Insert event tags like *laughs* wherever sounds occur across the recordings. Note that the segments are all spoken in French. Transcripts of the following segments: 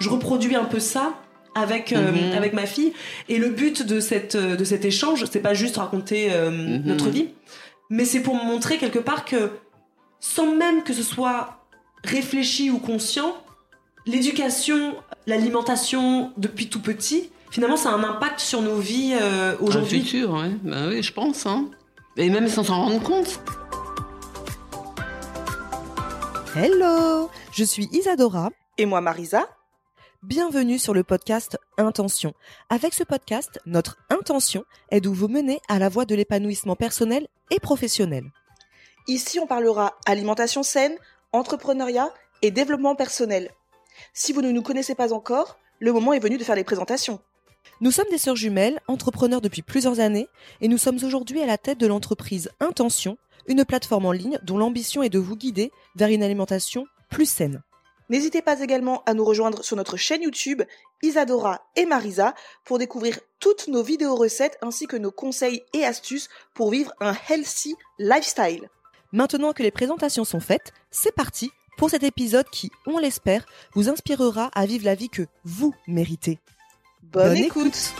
Je reproduis un peu ça avec euh, avec ma fille et le but de cette euh, de cet échange c'est pas juste raconter euh, notre vie mais c'est pour montrer quelque part que sans même que ce soit réfléchi ou conscient l'éducation l'alimentation depuis tout petit finalement ça a un impact sur nos vies euh, aujourd'hui futur, ouais. Ben oui, je pense. Hein. Et même sans s'en rendre compte. Hello, je suis Isadora. Et moi, Marisa Bienvenue sur le podcast Intention. Avec ce podcast, notre intention est de vous mener à la voie de l'épanouissement personnel et professionnel. Ici, on parlera alimentation saine, entrepreneuriat et développement personnel. Si vous ne nous connaissez pas encore, le moment est venu de faire les présentations. Nous sommes des sœurs jumelles, entrepreneurs depuis plusieurs années, et nous sommes aujourd'hui à la tête de l'entreprise Intention, une plateforme en ligne dont l'ambition est de vous guider vers une alimentation plus saine. N'hésitez pas également à nous rejoindre sur notre chaîne YouTube Isadora et Marisa pour découvrir toutes nos vidéos recettes ainsi que nos conseils et astuces pour vivre un healthy lifestyle. Maintenant que les présentations sont faites, c'est parti pour cet épisode qui, on l'espère, vous inspirera à vivre la vie que vous méritez. Bonne, Bonne écoute.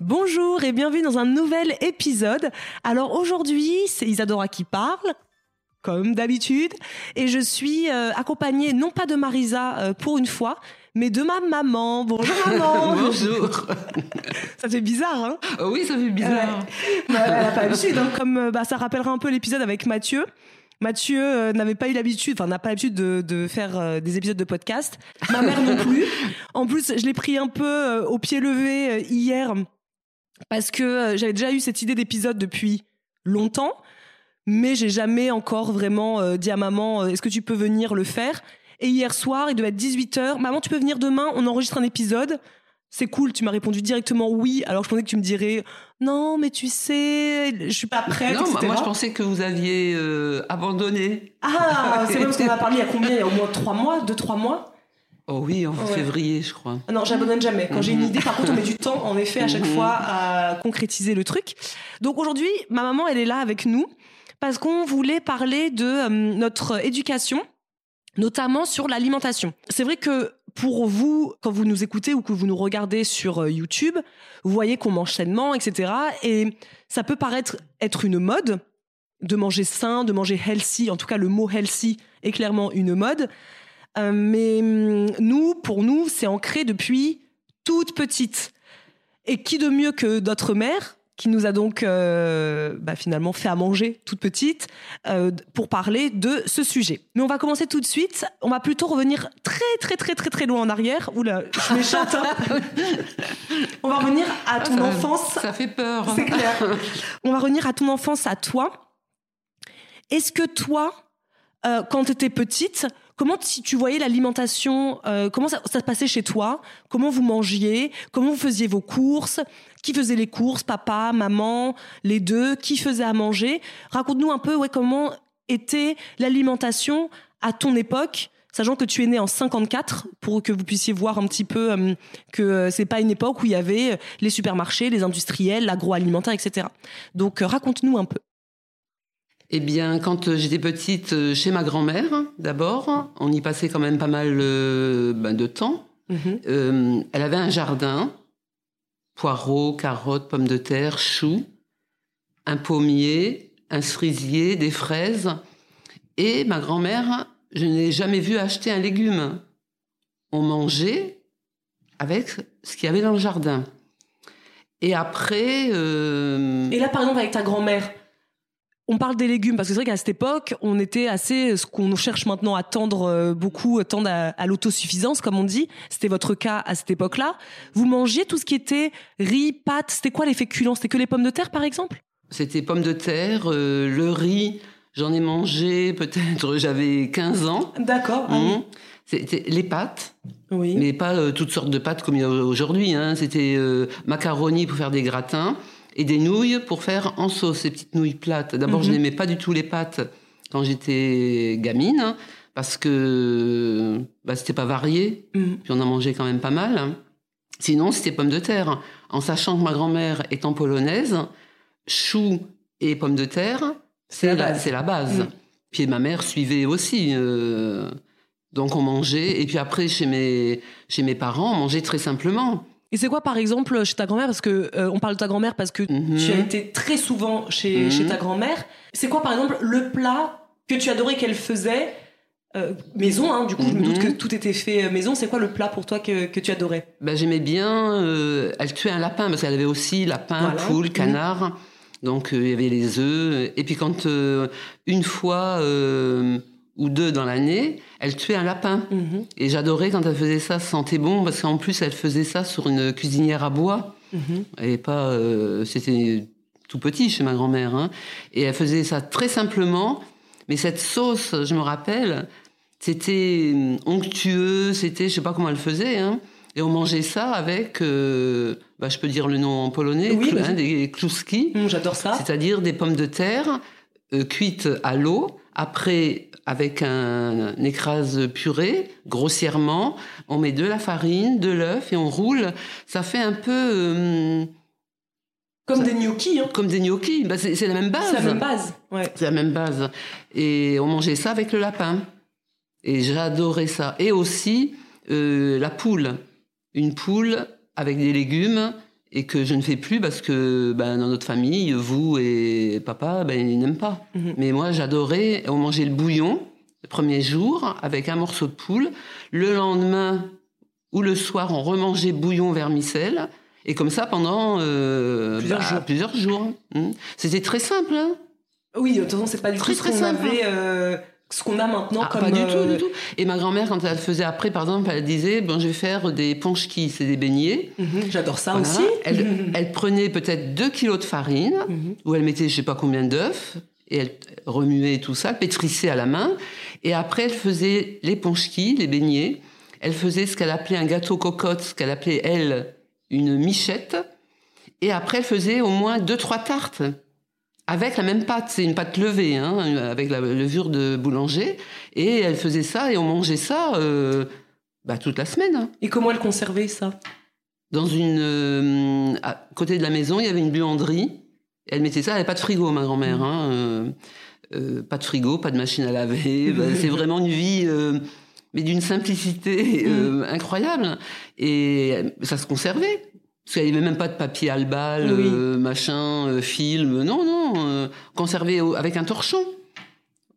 Bonjour et bienvenue dans un nouvel épisode. Alors aujourd'hui, c'est Isadora qui parle, comme d'habitude, et je suis euh, accompagnée non pas de Marisa euh, pour une fois, mais de ma maman. Bonjour *laughs* maman. Bonjour. *laughs* Ça fait bizarre, hein? Oh oui, ça fait bizarre. Ouais. Bah, elle a pas l'habitude, hein, comme euh, bah, ça rappellera un peu l'épisode avec Mathieu. Mathieu euh, n'avait pas eu l'habitude, enfin n'a pas l'habitude de, de faire euh, des épisodes de podcast. Ma mère non plus. En plus, je l'ai pris un peu euh, au pied levé hier parce que j'avais déjà eu cette idée d'épisode depuis longtemps, mais j'ai jamais encore vraiment euh, dit à maman euh, est-ce que tu peux venir le faire? Et hier soir, il devait être 18h. Maman, tu peux venir demain? On enregistre un épisode. C'est cool, tu m'as répondu directement oui, alors je pensais que tu me dirais non, mais tu sais, je suis pas prête. non, moi, etc. moi, je pensais que vous aviez euh, abandonné. Ah, c'est vrai parce qu'on a parlé il y a combien? Il y a au moins trois mois, deux, trois mois? Oh oui, en Ouais. février, je crois. Ah Non, j'abandonne jamais. Quand j'ai une idée, par contre, on met du temps, en effet, à chaque Mhm. fois à concrétiser le truc. Donc aujourd'hui, ma maman, elle est là avec nous parce qu'on voulait parler de euh, notre éducation, notamment sur l'alimentation. C'est vrai que pour vous, quand vous nous écoutez ou que vous nous regardez sur euh, YouTube, vous voyez qu'on mange sainement, etc. Et ça peut paraître être une mode de manger sain, de manger healthy. En tout cas, le mot healthy est clairement une mode. Euh, mais hum, nous, pour nous, c'est ancré depuis toute petite. Et qui de mieux que notre mère, qui nous a donc euh, bah, finalement fait à manger toute petite, euh, pour parler de ce sujet. Mais on va commencer tout de suite. On va plutôt revenir très très très très très loin en arrière. Oula, je suis méchante. hein. on va revenir à ton Ça- enfance. Ça fait peur. C'est clair. On va revenir à ton enfance, à toi. Est-ce que toi, euh, quand tu étais petite, comment si tu voyais l'alimentation, euh, comment ça, se passait chez toi? Comment vous mangiez? Comment vous faisiez vos courses? Qui faisait les courses? Papa, maman, les deux? Qui faisait à manger? Raconte-nous un peu ouais, comment était l'alimentation à ton époque Sachant que tu es né en 54, pour que vous puissiez voir un petit peu euh, que euh, c'est pas une époque où il y avait les supermarchés, les industriels, l'agroalimentaire, etc. Donc euh, raconte-nous un peu. Eh bien, quand euh, j'étais petite, euh, chez ma grand-mère, d'abord, on y passait quand même pas mal euh, ben, de temps. Euh, elle avait un jardin, poireaux, carottes, pommes de terre, choux, un pommier, un cerisier, des fraises. Et ma grand-mère, je n'ai jamais vu acheter un légume. On mangeait avec ce qu'il y avait dans le jardin. Et après... euh, Et là, par exemple, avec ta grand-mère, on parle des légumes parce que c'est vrai qu'à cette époque, on était assez ce qu'on cherche maintenant à tendre euh, beaucoup, tendre à, à l'autosuffisance, comme on dit. C'était votre cas à cette époque-là. Vous mangiez tout ce qui était riz, pâtes. C'était quoi les féculents? C'était que les pommes de terre, par exemple? C'était pommes de terre, euh, le riz. J'en ai mangé peut-être, j'avais 15 ans. D'accord. ah oui. Mmh. C'était les pâtes, Oui. mais pas euh, toutes sortes de pâtes comme il y a aujourd'hui. Hein. C'était euh, macaroni pour faire des gratins et des nouilles pour faire en sauce, ces petites nouilles plates. D'abord, je Mhm. n'aimais pas du tout les pâtes quand j'étais gamine hein, parce que bah, c'était pas varié. Mhm. Puis on en mangeait quand même pas mal. Sinon, c'était pommes de terre. En sachant que ma grand-mère étant polonaise, choux et pommes de terre, C'est la la, base. c'est la base. Mm. Puis ma mère suivait aussi. euh, donc on mangeait. Et puis après, chez mes, chez mes parents, on mangeait très simplement. Et c'est quoi, par exemple, chez ta grand-mère? Parce que euh, on parle de ta grand-mère parce que Mhm. tu as été très souvent chez, Mhm. chez ta grand-mère. C'est quoi, par exemple, le plat que tu adorais qu'elle faisait euh, maison hein, Du coup, je me Mhm. doute que tout était fait euh, maison. C'est quoi le plat pour toi que, que tu adorais? Ben, J'aimais bien. euh, elle tuait un lapin parce qu'elle avait aussi lapin, Voilà. poule, Mhm. canard. Donc il y avait les œufs. Et puis quand une fois ou deux dans l'année, elle tuait un lapin. Mhm. Et j'adorais quand elle faisait ça, ça sentait bon parce qu'en plus elle faisait ça sur une cuisinière à bois. Mhm. Et pas, euh, c'était tout petit chez ma grand-mère. hein. Et elle faisait ça très simplement. Mais cette sauce, je me rappelle, c'était hum, onctueux, c'était, je sais pas comment elle faisait. hein. Et on mangeait ça avec, euh, bah, je peux dire le nom en polonais, Oui, cl- vas-y. hein, des kluski, Mm, J'adore ça. c'est-à-dire des pommes de terre euh, cuites à l'eau. Après, avec un, un écrase purée, grossièrement, on met de la farine, de l'œuf et on roule. Ça fait un peu hum, Comme ça- des gnocchis. Hein. comme des gnocchis. Bah, c'est c'est la même base. C'est la même base. Ouais. C'est la même base. Et on mangeait ça avec le lapin. Et j'adorais ça. Et aussi euh, la poule. Une poule avec des légumes et que je ne fais plus parce que ben, dans notre famille, vous et papa, ben, ils n'aiment pas. Mhm. Mais moi, j'adorais. On mangeait le bouillon le premier jour avec un morceau de poule. Le lendemain ou le soir, on remangeait bouillon vermicelle. Et comme ça pendant euh, Plusieurs bah, jours. plusieurs jours. Mhm. C'était très simple. Hein Oui, de toute façon, c'est pas du Très, tout ce très qu'on simple. avait, euh, ce qu'on a maintenant Ah, comme. pas du euh, tout, du tout. Et ma grand-mère, quand elle faisait après, par exemple, elle disait bon, je vais faire des ponchki, c'est des beignets. mhm, J'adore ça Voilà. aussi. Elle, *laughs* elle prenait peut-être 2 kilos de farine, Mhm. où elle mettait je sais pas combien d'œufs, et elle remuait tout ça, pétrissait à la main. Et après, elle faisait les ponchki, les beignets. Elle faisait ce qu'elle appelait un gâteau cocotte, ce qu'elle appelait, elle, une michette. Et après, elle faisait au moins deux, trois tartes. Avec la même pâte, c'est une pâte levée, hein, avec la levure de boulanger. Et elle faisait ça, et on mangeait ça euh, bah, toute la semaine. hein. Et comment elle conservait ça? Dans une, euh, à côté de la maison, il y avait une buanderie. Elle mettait ça, elle n'avait pas de frigo, ma grand-mère. Mmh. hein, euh, pas de frigo, pas de machine à laver. *laughs* Bah, c'est vraiment une vie, mais d'une simplicité Mmh. euh, incroyable. Et ça se conservait. Parce qu'il n'y avait même pas de papier albal, Oui. euh, machin, euh, film. Non, non. euh, conservé au- avec un torchon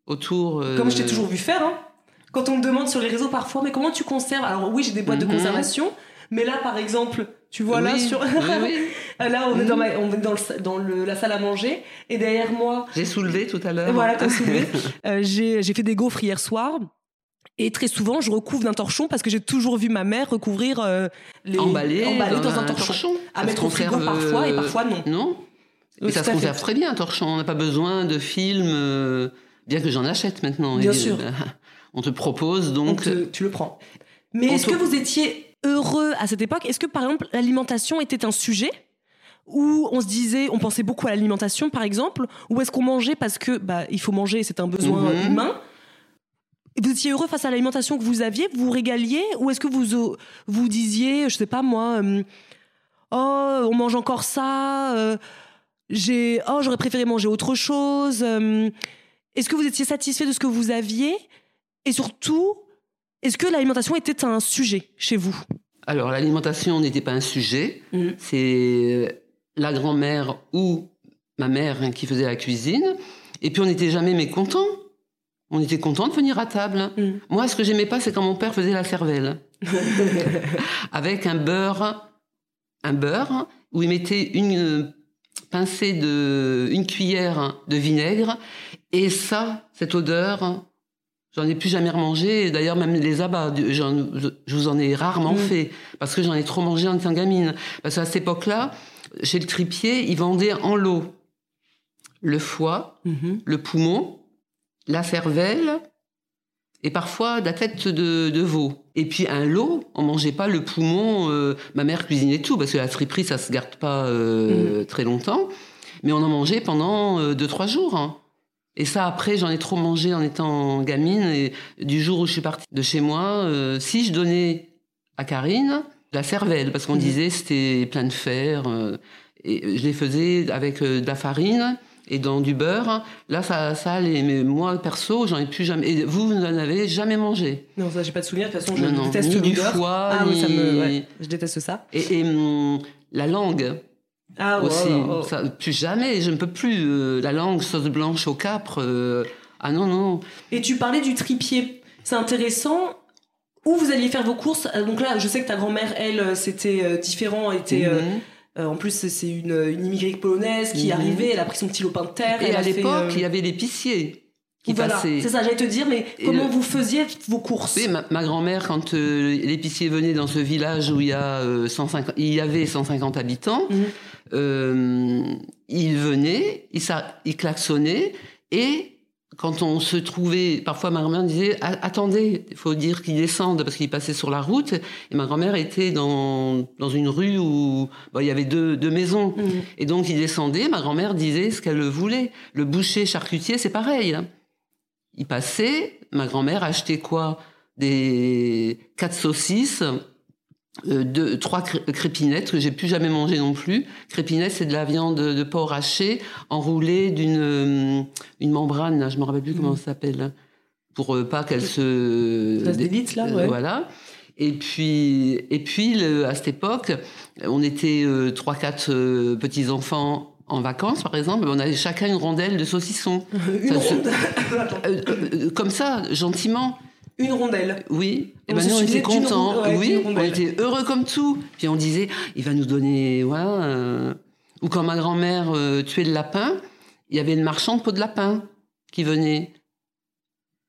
autour. euh, Comme je t'ai toujours vu faire, hein. Quand on me demande sur les réseaux parfois, mais comment tu conserves? Alors oui, j'ai des boîtes de Mhm. conservation, mais là, par exemple, tu vois là sur, oui, *laughs* là, on est dans, ma- on est dans, le, dans le- la salle à manger, et derrière moi, J'ai soulevé tout à l'heure. voilà, t'as soulevé. *laughs* Euh, j'ai j'ai fait des gaufres hier soir. Et très souvent, je recouvre d'un torchon parce que j'ai toujours vu ma mère recouvrir euh, les emballé, emballés dans, dans, un torchon. À Ça mettre au frigo parfois et euh, parfois non. Non. Mais ça se fait. conserve très bien, un torchon. On n'a pas besoin de films, euh, bien que j'en achète maintenant. Bien Et, sûr. euh, *laughs* on te propose Donc te- tu le prends. Mais est-ce que vous étiez heureux à cette époque? Est-ce que par exemple l'alimentation était un sujet? Où on se disait, on pensait beaucoup à l'alimentation par exemple, ou est-ce qu'on mangeait parce que bah il faut manger, c'est un besoin Mhm. humain? Vous étiez heureux face à l'alimentation que vous aviez, vous vous régaliez, ou est-ce que vous vous disiez, je sais pas moi, euh, oh on mange encore ça, euh, j'ai oh j'aurais préféré manger autre chose. euh, est-ce que vous étiez satisfait de ce que vous aviez? Et surtout est-ce que l'alimentation était un sujet chez vous? Alors, l'alimentation n'était pas un sujet. Mhm. C'est la grand-mère ou ma mère hein, qui faisait la cuisine. Et puis, on n'était jamais mécontents. On était content de venir à table. Mhm. Moi, ce que j'aimais pas, c'est quand mon père faisait la cervelle. *laughs* avec un beurre, un beurre où il mettait une, euh, pincée de une cuillère de vinaigre et ça, cette odeur, j'en ai plus jamais remangé. D'ailleurs, même les abats, je vous en ai rarement mm. fait parce que j'en ai trop mangé en étant gamine. Parce qu'à cette époque-là, chez le tripier, ils vendaient en lot le foie, mm-hmm. le poumon, la cervelle et parfois la tête de, veau. Et puis un lot, on mangeait pas le poumon. Euh, ma mère cuisinait tout parce que la friperie ça se garde pas euh, mm. très longtemps, mais on en mangeait pendant euh, deux trois jours. Hein. Et ça après j'en ai trop mangé en étant gamine et du jour où je suis partie de chez moi, si je donnais à Karine la cervelle parce qu'on mm. disait c'était plein de fer et je les faisais avec de la farine et dans du beurre. Là, ça, ça allait. Mais moi, perso, j'en ai plus jamais. Et vous, vous n'en avez jamais mangé Non, ça, j'ai pas de souvenir. De toute façon, je déteste ni le du foie. Ah oui, ça me. je déteste ça. Et, hum, la langue. Ah ouais, aussi. Ça, plus jamais. Je ne peux plus. Euh, la langue, sauce blanche au capre. Euh, ah non, non. Et tu parlais du tripier. C'est intéressant. Où vous alliez faire vos courses? Donc là, je sais que ta grand-mère, elle, c'était euh, différent, était. Mhm. Euh, en plus, c'est une, une, immigrée polonaise qui est mhm. arrivée, elle a pris son petit lopin de terre. Et à l'époque, euh, il y avait l'épicier. Qui voilà, c'est ça, j'allais te dire, mais comment vous faisiez vos courses? Oui, ma, grand-mère, quand euh, l'épicier venait dans ce village où il y, a, 150, il y avait 150 habitants, mhm. il venait, il, il klaxonnait, et quand on se trouvait, parfois ma grand-mère disait attendez, il faut dire qu'il descende parce qu'il passait sur la route. Et ma grand-mère était dans dans une rue où il y avait deux, deux maisons. Mmh. Et donc il descendait. Ma grand-mère disait ce qu'elle voulait. Le boucher charcutier, c'est pareil. Hein. Il passait. Ma grand-mère achetait quoi? Des quatre saucisses euh, trois crépinettes que j'ai plus jamais mangé non plus. Crépinettes, c'est de la viande de porc haché enroulée d'une euh, une membrane, là, je me rappelle plus comment mm. ça s'appelle, pour euh, pas qu'elle se, ça se là, ouais. voilà. Et puis et puis à cette époque, on était trois quatre petits enfants en vacances, par exemple, on avait chacun une rondelle de saucisson. *laughs* une rondelle. *laughs* comme ça, gentiment une rondelle. Oui. Et ben nous on était contents. oui, on était heureux comme tout. Puis on disait, il va nous donner, voilà. Euh, ou quand ma grand-mère euh, tuait le lapin, il y avait une marchand de peau de lapin qui venait.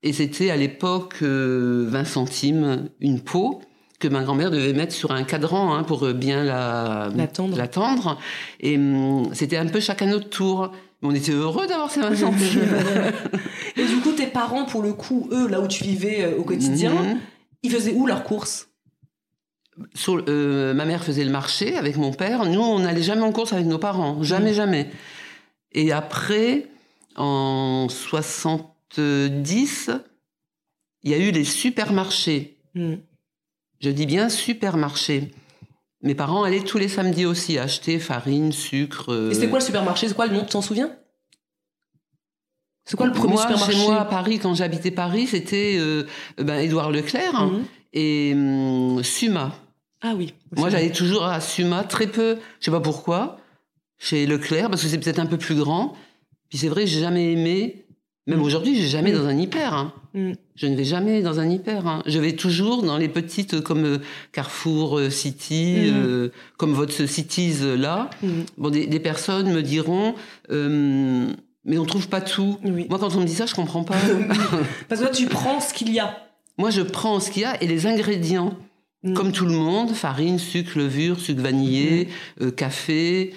Et c'était à l'époque 20 euh, centimes une peau que ma grand-mère devait mettre sur un cadran hein, pour bien la, la tendre. Et hum, c'était un peu chacun notre tour on était heureux d'avoir ces 20 centimes. *laughs* et du coup, tes parents, pour le coup, eux, là où tu vivais euh, au quotidien, mhm. ils faisaient où leurs courses? Euh, ma mère faisait le marché avec mon père. Nous, on n'allait jamais en course avec nos parents. Jamais, mhm. jamais. Et après, en 70, il y a eu les supermarchés. Mhm. Je dis bien supermarchés. Mes parents allaient tous les samedis aussi acheter farine, sucre. Et c'était quoi le supermarché? C'est quoi le nom? Tu t'en souviens? C'est quoi le premier supermarché Chez moi, à Paris, quand j'habitais Paris, c'était euh, ben, Édouard Leclerc hein, mhm. et hum, Suma. Ah oui. Moi, j'allais toujours à Suma, très peu. Je sais pas pourquoi. Chez Leclerc, parce que c'est peut-être un peu plus grand. Puis c'est vrai, j'ai jamais aimé même mm. aujourd'hui, je vais jamais mm. dans un hyper. Hein. Je ne vais jamais dans un hyper. Hein. Je vais toujours dans les petites euh, comme euh, Carrefour euh, City, comme votre Cities là. Bon, des, personnes me diront, mais on trouve pas tout. Moi, quand on me dit ça, je comprends pas. *laughs* *laughs* Parce que tu prends ce qu'il y a. Moi, je prends ce qu'il y a et les ingrédients. Comme tout le monde, farine, sucre, levure, sucre vanillé, café,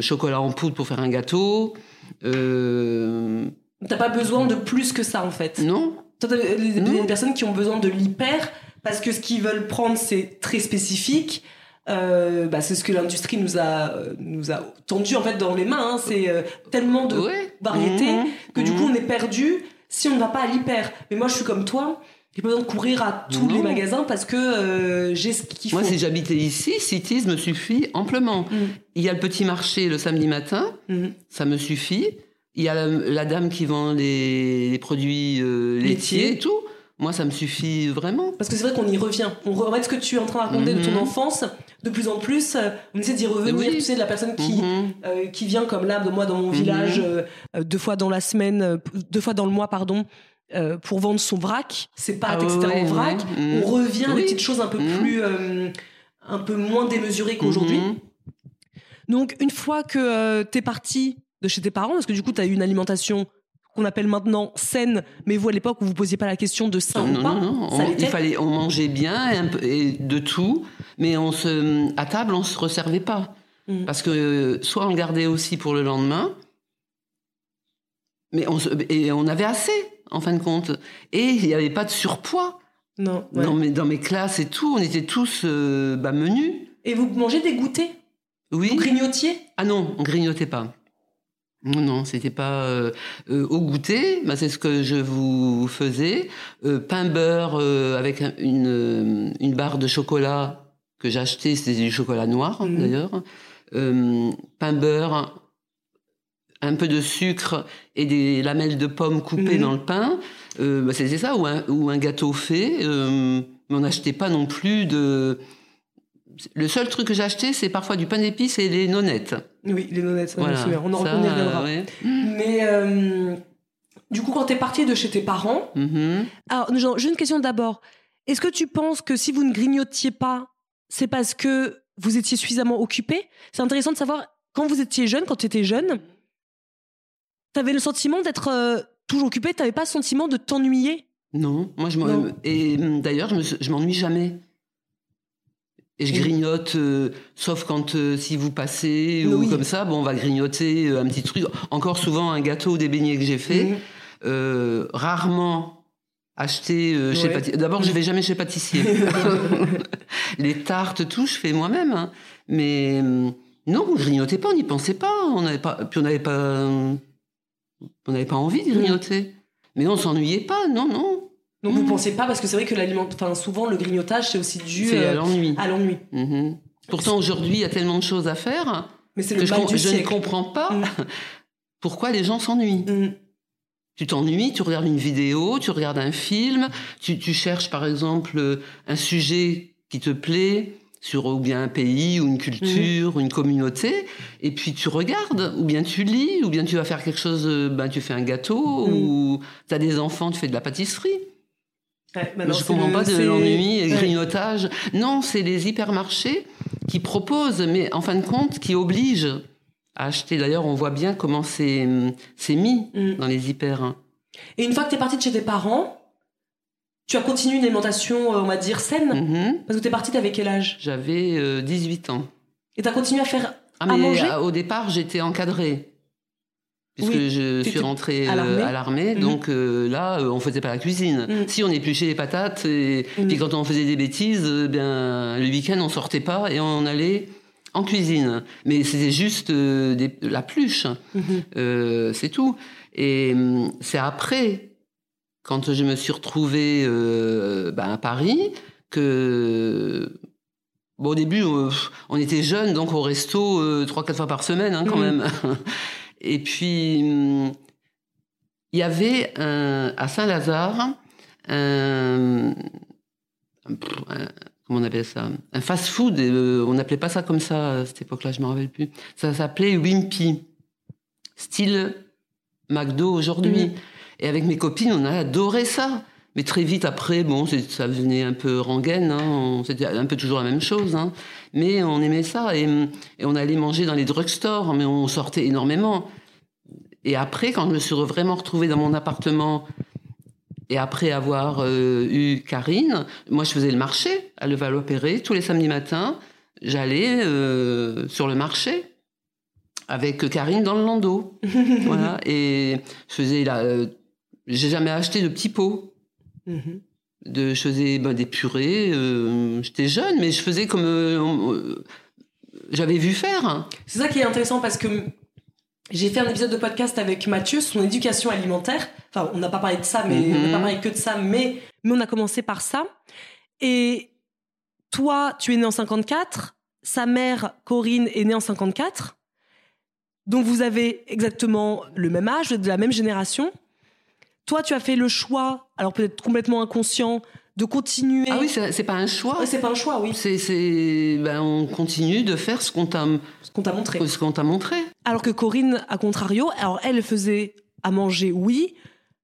chocolat en poudre pour faire un gâteau. T'as pas besoin de plus que ça en fait. Non. Des, des personnes qui ont besoin de l'hyper parce que ce qu'ils veulent prendre c'est très spécifique. Euh, bah, c'est ce que l'industrie nous a nous a tendu en fait dans les mains. Hein. C'est euh, tellement de variétés mmh. que du coup mmh. on est perdu si on ne va pas à l'hyper. Mais moi je suis comme toi. J'ai pas besoin de courir à tous les magasins parce que euh, j'ai ce qu'il faut. Moi, si j'habitais ici, Cities me suffit amplement. Il y a le petit marché le samedi matin, ça me suffit. Il y a la, dame qui vend les, produits euh, laitiers et tout. Moi, ça me suffit vraiment. Parce que c'est vrai qu'on y revient. On remet ce que tu es en train de raconter de ton mhm. enfance. De plus en plus, euh, on essaie d'y revenir. Tu sais, de la personne qui, mhm. euh, qui vient comme là, de moi, dans mon mhm. village, deux fois dans la semaine, deux fois dans le mois, pardon, pour vendre son vrac. C'est pas ah, etc. en vrac. On revient à des petites choses un peu plus, un peu moins démesurées qu'aujourd'hui. Donc, une fois que euh, t'es parti de chez tes parents, parce que du coup, t'as eu une alimentation qu'on appelle maintenant saine, mais vous, à l'époque, vous vous posiez pas la question de sain non, ou pas non, non, on, il fallait, on mangeait bien et, un peu- et de tout, mais on se, à table, on se resservait pas. Mm. Parce que soit on le gardait aussi pour le lendemain, mais on, se- et on avait assez, en fin de compte. Et il n'y avait pas de surpoids. Non. ouais. Dans, mes, dans mes classes et tout, on était tous euh, bah, menus. Et vous mangez des goûters? Oui. Vous grignotiez? Ah non, on grignotait pas. Non, non, c'était pas euh, euh, au goûter. Bah, c'est ce que je vous faisais. Euh, pain beurre avec un- une, une barre de chocolat que acheté. C'était du chocolat noir Mhm. d'ailleurs. Pain beurre, un peu de sucre et des lamelles de pommes coupées Mhm. dans le pain. Bah, c'était ça ou un, ou un gâteau fait. Mais on n'achetait pas non plus de. Le seul truc que j'ai acheté, c'est parfois du pain d'épices et des nonnettes. Oui, les Voilà. souviens. On, en, Ça, on y reviendra. euh, ouais. Mais euh, du coup, quand t'es parti de chez tes parents, Mhm. alors j'ai une question d'abord. Est-ce que tu penses que si vous ne grignotiez pas, c'est parce que vous étiez suffisamment occupé? C'est intéressant de savoir quand vous étiez jeune, quand tu étais jeune, t'avais le sentiment d'être euh, toujours occupé. T'avais pas le sentiment de t'ennuyer? Non, moi je m'en- Non. et hum, d'ailleurs je m'ennuie jamais. Et je grignote, euh, sauf quand euh, si vous passez ou Oui. comme ça, bon, on va grignoter euh, un petit truc. Encore souvent un gâteau ou des beignets que j'ai fait. Rarement acheté chez pâtissier. D'abord, je vais jamais chez pâtissier. *laughs* Les tartes, tout, je fais moi-même. hein. Mais hum, non, on grignotait pas, on n'y pensait pas. On n'avait pas, puis on n'avait pas, on n'avait pas envie de grignoter. Mais on s'ennuyait pas, non, non. Donc vous pensez pas parce que c'est vrai que l'aliment, enfin souvent le grignotage c'est aussi dû à euh, l'ennui. à l'ennui. Mhm. Pourtant, aujourd'hui, il y a tellement de choses à faire Mais c'est que le je, com- du je ne comprends pas Mm. *laughs* pourquoi les gens s'ennuient. Mhm. Tu t'ennuies, tu regardes une vidéo, tu regardes un film, tu, tu cherches par exemple euh, un sujet qui te plaît sur ou bien un pays ou une culture ou une communauté, et puis tu regardes, ou bien tu lis, ou bien tu vas faire quelque chose, euh, ben, tu fais un gâteau, ou tu as des enfants, tu fais de la pâtisserie. Ouais, maintenant, je c'est comprends pas de l'ennui et ouais. grignotage. Non, c'est les hypermarchés qui proposent, mais en fin de compte, qui obligent à acheter. D'ailleurs, on voit bien comment c'est mis Mm. dans les hyper. Et une fois que t'es parti de chez tes parents, tu as continué une alimentation, euh, on va dire, saine Mhm. Parce que t'es parti, t'avais quel âge? J'avais euh, 18 ans. Et t'as continué à faire Ah, à mais manger? euh, au départ, j'étais encadrée. Puisque Oui, je suis rentrée à euh, l'armée. l'armée, Mhm. donc euh, là, euh, on faisait pas la cuisine. Mhm. Si on épluchait les patates, et Mhm. puis quand on faisait des bêtises, euh, bien le week-end on sortait pas et on allait en cuisine. Mais c'était juste euh, des- la pluche, Mhm. euh, c'est tout. Et hum, c'est après, quand je me suis retrouvée euh, ben, à Paris, que Bon, au début, euh, on était jeunes, donc au resto euh, trois, quatre fois par semaine, hein, quand Mhm. même. *laughs* Et puis, hum, il y avait un, à Saint-Lazare un, comment on appelle ça? Un fast-food. euh, on n'appelait pas ça comme ça à cette époque-là, je me rappelle plus. Ça s'appelait Wimpy, style McDo aujourd'hui. Mhm. Et avec mes copines, on a adoré ça. Mais très vite après, bon, ça devenait un peu rengaine, hein, c'était un peu toujours la même chose, hein. mais on aimait ça et, et on allait manger dans les drugstores, mais on sortait énormément. Et après, quand je me suis vraiment retrouvée dans mon appartement et après avoir euh, eu Karine, moi je faisais le marché à Levallois-Perret tous les samedis matins. J'allais euh, sur le marché avec Karine dans le landau. *laughs* voilà. Et je faisais la. euh, j'ai jamais acheté de petits pots. Mhm. De, je faisais ben, des purées. euh, J'étais jeune, mais je faisais comme euh, j'avais vu faire. C'est ça qui est intéressant parce que j'ai fait un épisode de podcast avec Mathieu sur son éducation alimentaire. Enfin, on n'a pas parlé de ça, mais on n'a pas parlé que de ça, mais, mais on a commencé par ça. Et toi, tu es né en 54, sa mère, Corinne, est née en 54. Donc vous avez exactement le même âge, de la même génération. Toi, tu as fait le choix, alors peut-être complètement inconscient, de continuer. Ah oui, c'est pas un choix. C'est pas un choix, oui. C'est, ben, on continue de faire ce qu'on t'a, Ce qu'on t'a montré. ce qu'on t'a montré. Alors que Corinne, à contrario, alors elle faisait à manger, oui,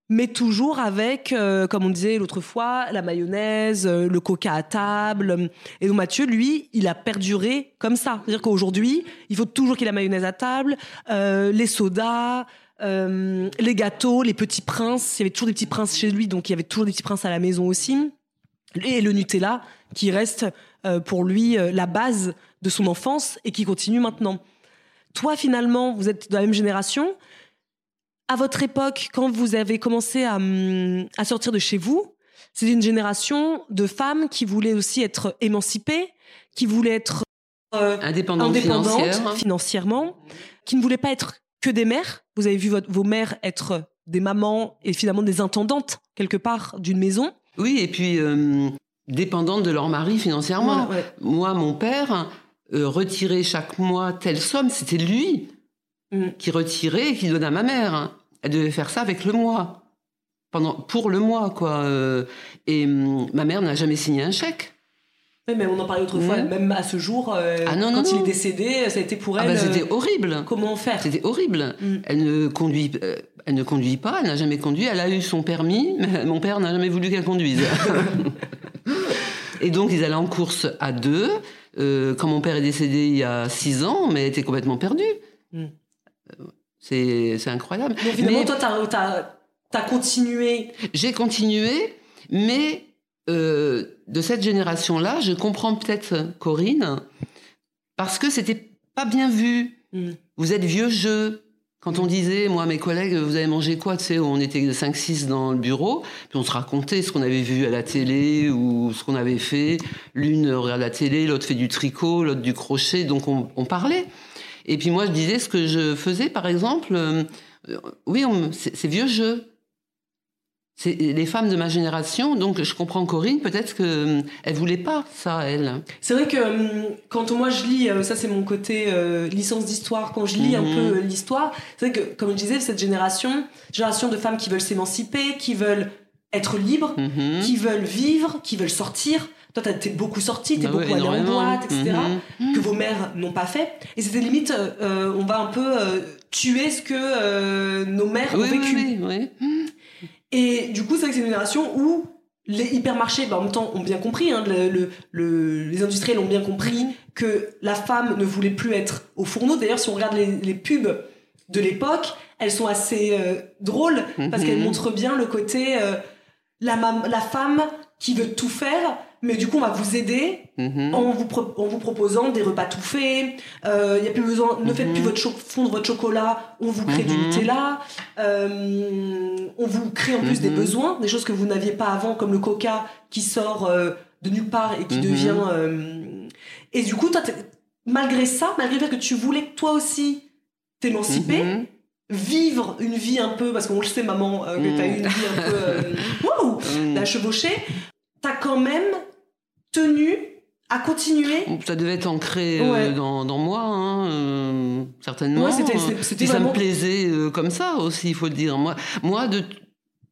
mais toujours avec, euh, comme on disait l'autre fois, la mayonnaise, euh, le coca à table. Et donc Mathieu, lui, il a perduré comme ça. C'est-à-dire qu'aujourd'hui, il faut toujours qu'il ait la mayonnaise à table, euh, les sodas, euh, les gâteaux, les petits princes. Il y avait toujours des petits princes chez lui, donc il y avait toujours des petits princes à la maison aussi. Et le Nutella, qui reste euh, pour lui euh, la base de son enfance et qui continue maintenant. Toi, finalement, vous êtes de la même génération à votre époque, quand vous avez commencé à, hum, à sortir de chez vous, c'était une génération de femmes qui voulaient aussi être émancipées, qui voulaient être Indépendante, indépendantes financière. financièrement, qui ne voulaient pas être que des mères. Vous avez vu votre- vos mères être des mamans et finalement des intendantes quelque part d'une maison. Oui, et puis euh, dépendantes de leur mari financièrement. Voilà, ouais. Moi, mon père euh, retirait chaque mois telle somme, c'était lui Mm. qui retirait et qui donnait à ma mère. Elle devait faire ça avec le mois, pendant pour le mois, quoi. euh, et hum, ma mère n'a jamais signé un chèque. Oui, mais on en parlait autrefois, même à ce jour, euh, Ah non, quand non, il non. est décédé, ça a été pour Ah elle. bah, c'était euh, horrible. comment faire? C'était horrible. Mm. Elle ne conduit, euh, elle ne conduit pas. Elle n'a jamais conduit. Elle a eu son permis, mais mon père n'a jamais voulu qu'elle conduise. *laughs* Et donc ils allaient en course à deux. Quand mon père est décédé il y a six ans, mais elle était complètement perdue. Mm. Euh, C'est incroyable. Donc finalement, Mais- toi, t'as, t'as, t'as continué. J'ai continué, mais de cette génération-là, je comprends peut-être Corinne, parce que c'était pas bien vu. Mm. Vous êtes vieux jeu. Quand on disait, moi, mes collègues, vous avez mangé quoi Tu sais, on était 5-6 dans le bureau, puis on se racontait ce qu'on avait vu à la télé ou ce qu'on avait fait. L'une regarde la télé, l'autre fait du tricot, l'autre du crochet, donc on, on parlait. Et puis moi, je disais ce que je faisais, par exemple. euh, euh, oui, c'est vieux jeu. C'est les femmes de ma génération, donc je comprends Corinne, peut-être qu'elle elle voulait pas ça, elle. C'est vrai que hum, quand moi je lis, euh, ça c'est mon côté euh, licence d'histoire, quand je lis un Mhm. peu euh, l'histoire, c'est vrai que, comme je disais, cette génération, génération de femmes qui veulent s'émanciper, qui veulent être libres, Mhm. qui veulent vivre, qui veulent sortir. Toi, t'es beaucoup sorti, t'es Bah ouais, beaucoup allé en boîte, etc. Mhm. que vos mères n'ont pas fait. Et c'était limite, euh, euh, on va un peu euh, tuer ce que euh, nos mères ont vécu. oui, oui, oui. Et du coup, c'est vrai que c'est une génération où les hypermarchés, bah, en même temps, ont bien compris, hein, le, le- le- les industriels ont bien compris que la femme ne voulait plus être au fourneau. D'ailleurs, si on regarde les, les pubs de l'époque, elles sont assez euh, drôles parce Mhm. qu'elles montrent bien le côté euh, la femme qui veut tout faire, mais du coup, on va vous aider Mhm. en vous, en vous proposant des repas tout faits. Il y a plus besoin, ne faites Mhm. plus votre cho- fondre votre chocolat, on vous crée du Mhm. Nutella. Euh, on vous crée en plus des Mhm. besoins, des choses que vous n'aviez pas avant, comme le Coca qui sort euh, de nulle part et qui Mhm. devient. euh, Et du coup, toi, malgré ça, malgré le fait que tu voulais toi aussi t'émanciper, Mhm. vivre une vie un peu, parce qu'on le sait, maman, euh, que Mhm. t'as eu une vie un peu. euh, *laughs* waouh, Mhm. la chevauchée, t'as quand même tenu à continuer. Ça devait être ancré euh, Ouais. dans, dans moi, hein, euh, certainement. Ouais, c'était- Euh, c'était- c'était Puis ça vraiment- me plaisait euh, comme ça aussi, il faut le dire. Moi, moi de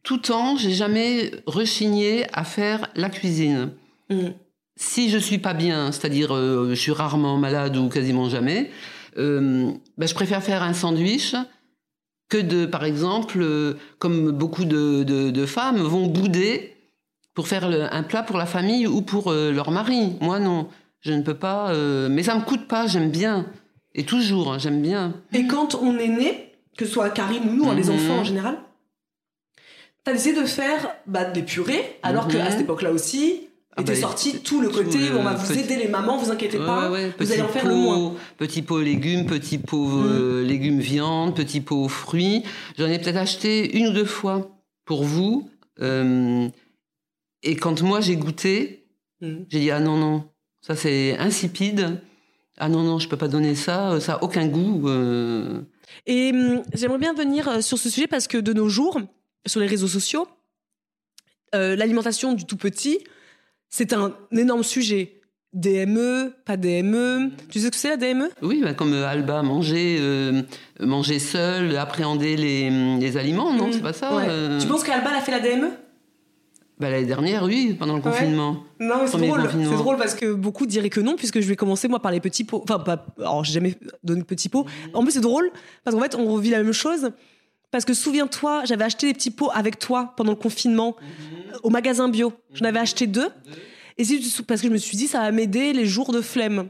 tout temps, j'ai jamais rechigné à faire la cuisine. Mm. Si je suis pas bien, c'est-à-dire euh, je suis rarement malade ou quasiment jamais, ben, je préfère faire un sandwich que de, par exemple, comme beaucoup de, de- de femmes vont bouder pour faire le- un plat pour la famille ou pour euh, leur mari. Moi, non, je ne peux pas. euh, mais ça me coûte pas, j'aime bien. Et toujours, hein, j'aime bien. Et quand on est né, que ce soit Karim ou nous, hein, les Mhm. enfants en général, t'as décidé de faire bah, des purées, alors Mhm. qu'à cette époque-là aussi, Ah était bah, sorti tout- tout le tout côté, le on va vous petit- aider les mamans, vous inquiétez pas, ouais, ouais. vous allez en faire le pot- moins. Petit pot légumes, petit pot euh, légumes viande, petit pot fruits. J'en ai peut-être acheté une ou deux fois pour vous. euh, et quand moi j'ai goûté, Mhm. j'ai dit ah non non, ça c'est insipide. Ah non non, je peux pas donner ça, euh, ça a aucun goût. euh. Et hum, j'aimerais bien venir euh, sur ce sujet parce que de nos jours, sur les réseaux sociaux, euh, l'alimentation du tout petit, c'est un énorme sujet. DME, pas DME. Tu sais ce que c'est la DME Oui, bah, comme Alba manger, euh, manger seul, appréhender les, les aliments, non, c'est pas ça. Ouais. Tu penses qu'Alba a fait la DME Bah, l'année dernière, oui, pendant le Ouais. confinement. Non, mais c'est drôle. C'est drôle parce que beaucoup diraient que non, puisque je vais commencer moi par les petits pots. Enfin, pas. Alors, j'ai jamais donné de petits pots. En plus, c'est drôle parce qu'en fait, on revit la même chose. Parce que souviens-toi, j'avais acheté des petits pots avec toi pendant le confinement Mhm. au magasin bio. J'en avais acheté deux. Et si parce que je me suis dit, ça va m'aider les jours de flemme.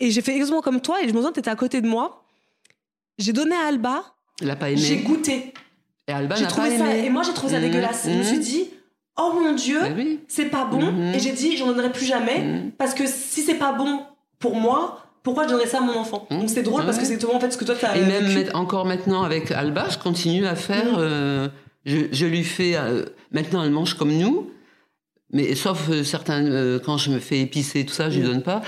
Et j'ai fait exactement comme toi et je me souviens, t'étais à côté de moi. J'ai donné à Alba, Elle n'a pas aimé. j'ai goûté. Et Alba n'a pas ça, aimé. et moi j'ai trouvé ça Mhm. dégueulasse. Je me suis Mhm. dit, oh mon dieu, oui. c'est pas bon. Mhm. Et j'ai dit, j'en donnerai plus jamais. Mhm. Parce que si c'est pas bon pour moi, pourquoi je donnerais ça à mon enfant Mhm. Donc c'est drôle parce que c'est exactement en fait ce que toi t'as Et même vécu. encore maintenant avec Alba, je continue à faire. Euh, je, je lui fais. euh, maintenant, elle mange comme nous. Mais sauf euh, certains, quand je me fais épicer, tout ça, je lui Mhm. donne pas.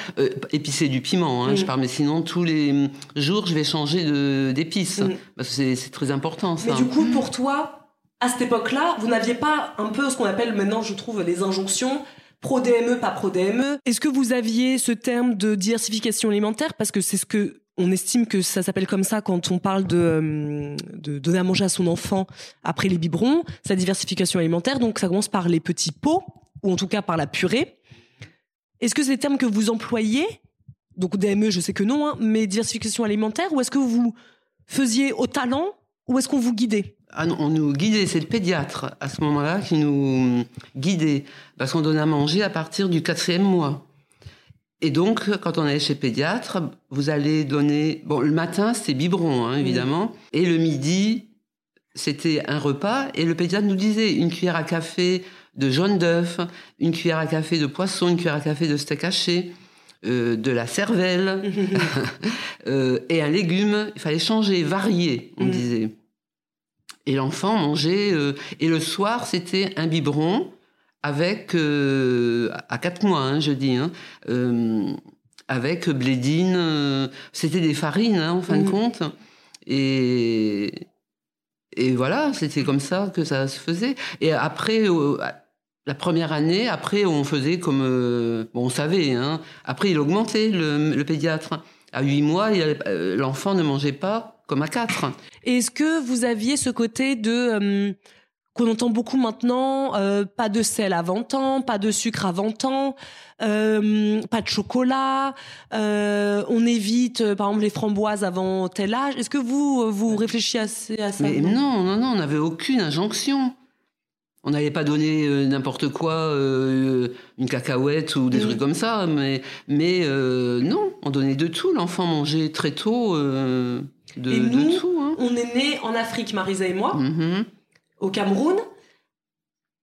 Épicer du piment, hein, je parle. Mais sinon, tous les hum, jours, je vais changer de- d'épices. Parce que c'est- c'est très important, ça. Mais du coup, pour toi, à cette époque-là, vous n'aviez pas un peu ce qu'on appelle maintenant, je trouve, les injonctions pro-DME, pas pro-DME. Est-ce que vous aviez ce terme de diversification alimentaire? Parce que c'est ce que on estime que ça s'appelle comme ça quand on parle de, euh, de donner à manger à son enfant après les biberons, sa diversification alimentaire. Donc ça commence par les petits pots, ou en tout cas par la purée. Est-ce que c'est des termes que vous employez? Donc DME, je sais que non, hein, mais diversification alimentaire, ou est-ce que vous faisiez au talent, ou est-ce qu'on vous guidait? Ah non, on nous guidait, c'est le pédiatre à ce moment-là qui nous guidait, parce qu'on donnait à manger à partir du quatrième mois. Et donc, quand on allait chez le pédiatre, vous allez donner... Bon, le matin, c'était biberon, hein, évidemment, et le midi, c'était un repas, et le pédiatre nous disait une cuillère à café de jaune d'œuf, une cuillère à café de poisson, une cuillère à café de steak haché, euh, de la cervelle, *laughs* *laughs* euh, et un légume. Il fallait changer, varier, on disait. Et l'enfant mangeait. euh, et le soir, c'était un biberon avec. euh, à 4 mois, hein, je dis. hein, euh, avec blédine. c'était des farines, hein, en fin de compte. Et. Et voilà, c'était comme ça que ça se faisait. Et après, la première année, après, on faisait comme. bon, on savait, hein. Après, il augmentait, le, le pédiatre. À 8 mois, l'enfant ne mangeait pas comme à 4. Et Est-ce que vous aviez ce côté de euh, qu'on entend beaucoup maintenant, euh, pas de sel avant temps, pas de sucre avant temps, euh, pas de chocolat, on évite par exemple les framboises avant tel âge? Est-ce que vous vous réfléchiez assez à ça Mais non, non, non, on n'avait aucune injonction. On n'allait pas donner euh, n'importe quoi, euh, une cacahuète ou des Mm. trucs comme ça, mais, mais euh, non, on donnait de tout. L'enfant mangeait très tôt de, Et de nous tout. Hein. On est né en Afrique, Marisa et moi, Mhm. au Cameroun.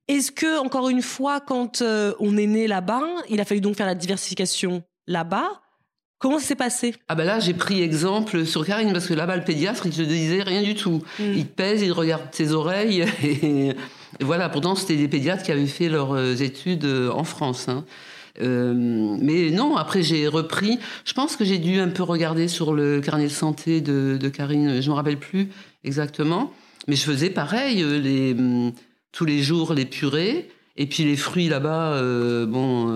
Est-ce que encore une fois, quand euh, on est né là-bas, il a fallu donc faire la diversification là-bas? Comment ça s'est passé? Ah ben là, j'ai pris exemple sur Karine, parce que là-bas, le pédiatre, il te disait rien du tout. Mm. Il te pèse, il regarde tes oreilles, *laughs* et, et voilà. Pourtant, c'était des pédiatres qui avaient fait leurs euh, études euh, en France. hein. Euh, mais non, après j'ai repris. Je pense que j'ai dû un peu regarder sur le carnet de santé de, Karine. Je me rappelle plus exactement, mais je faisais pareil euh, hum, tous les jours les purées. Et puis les fruits là-bas, euh, bon,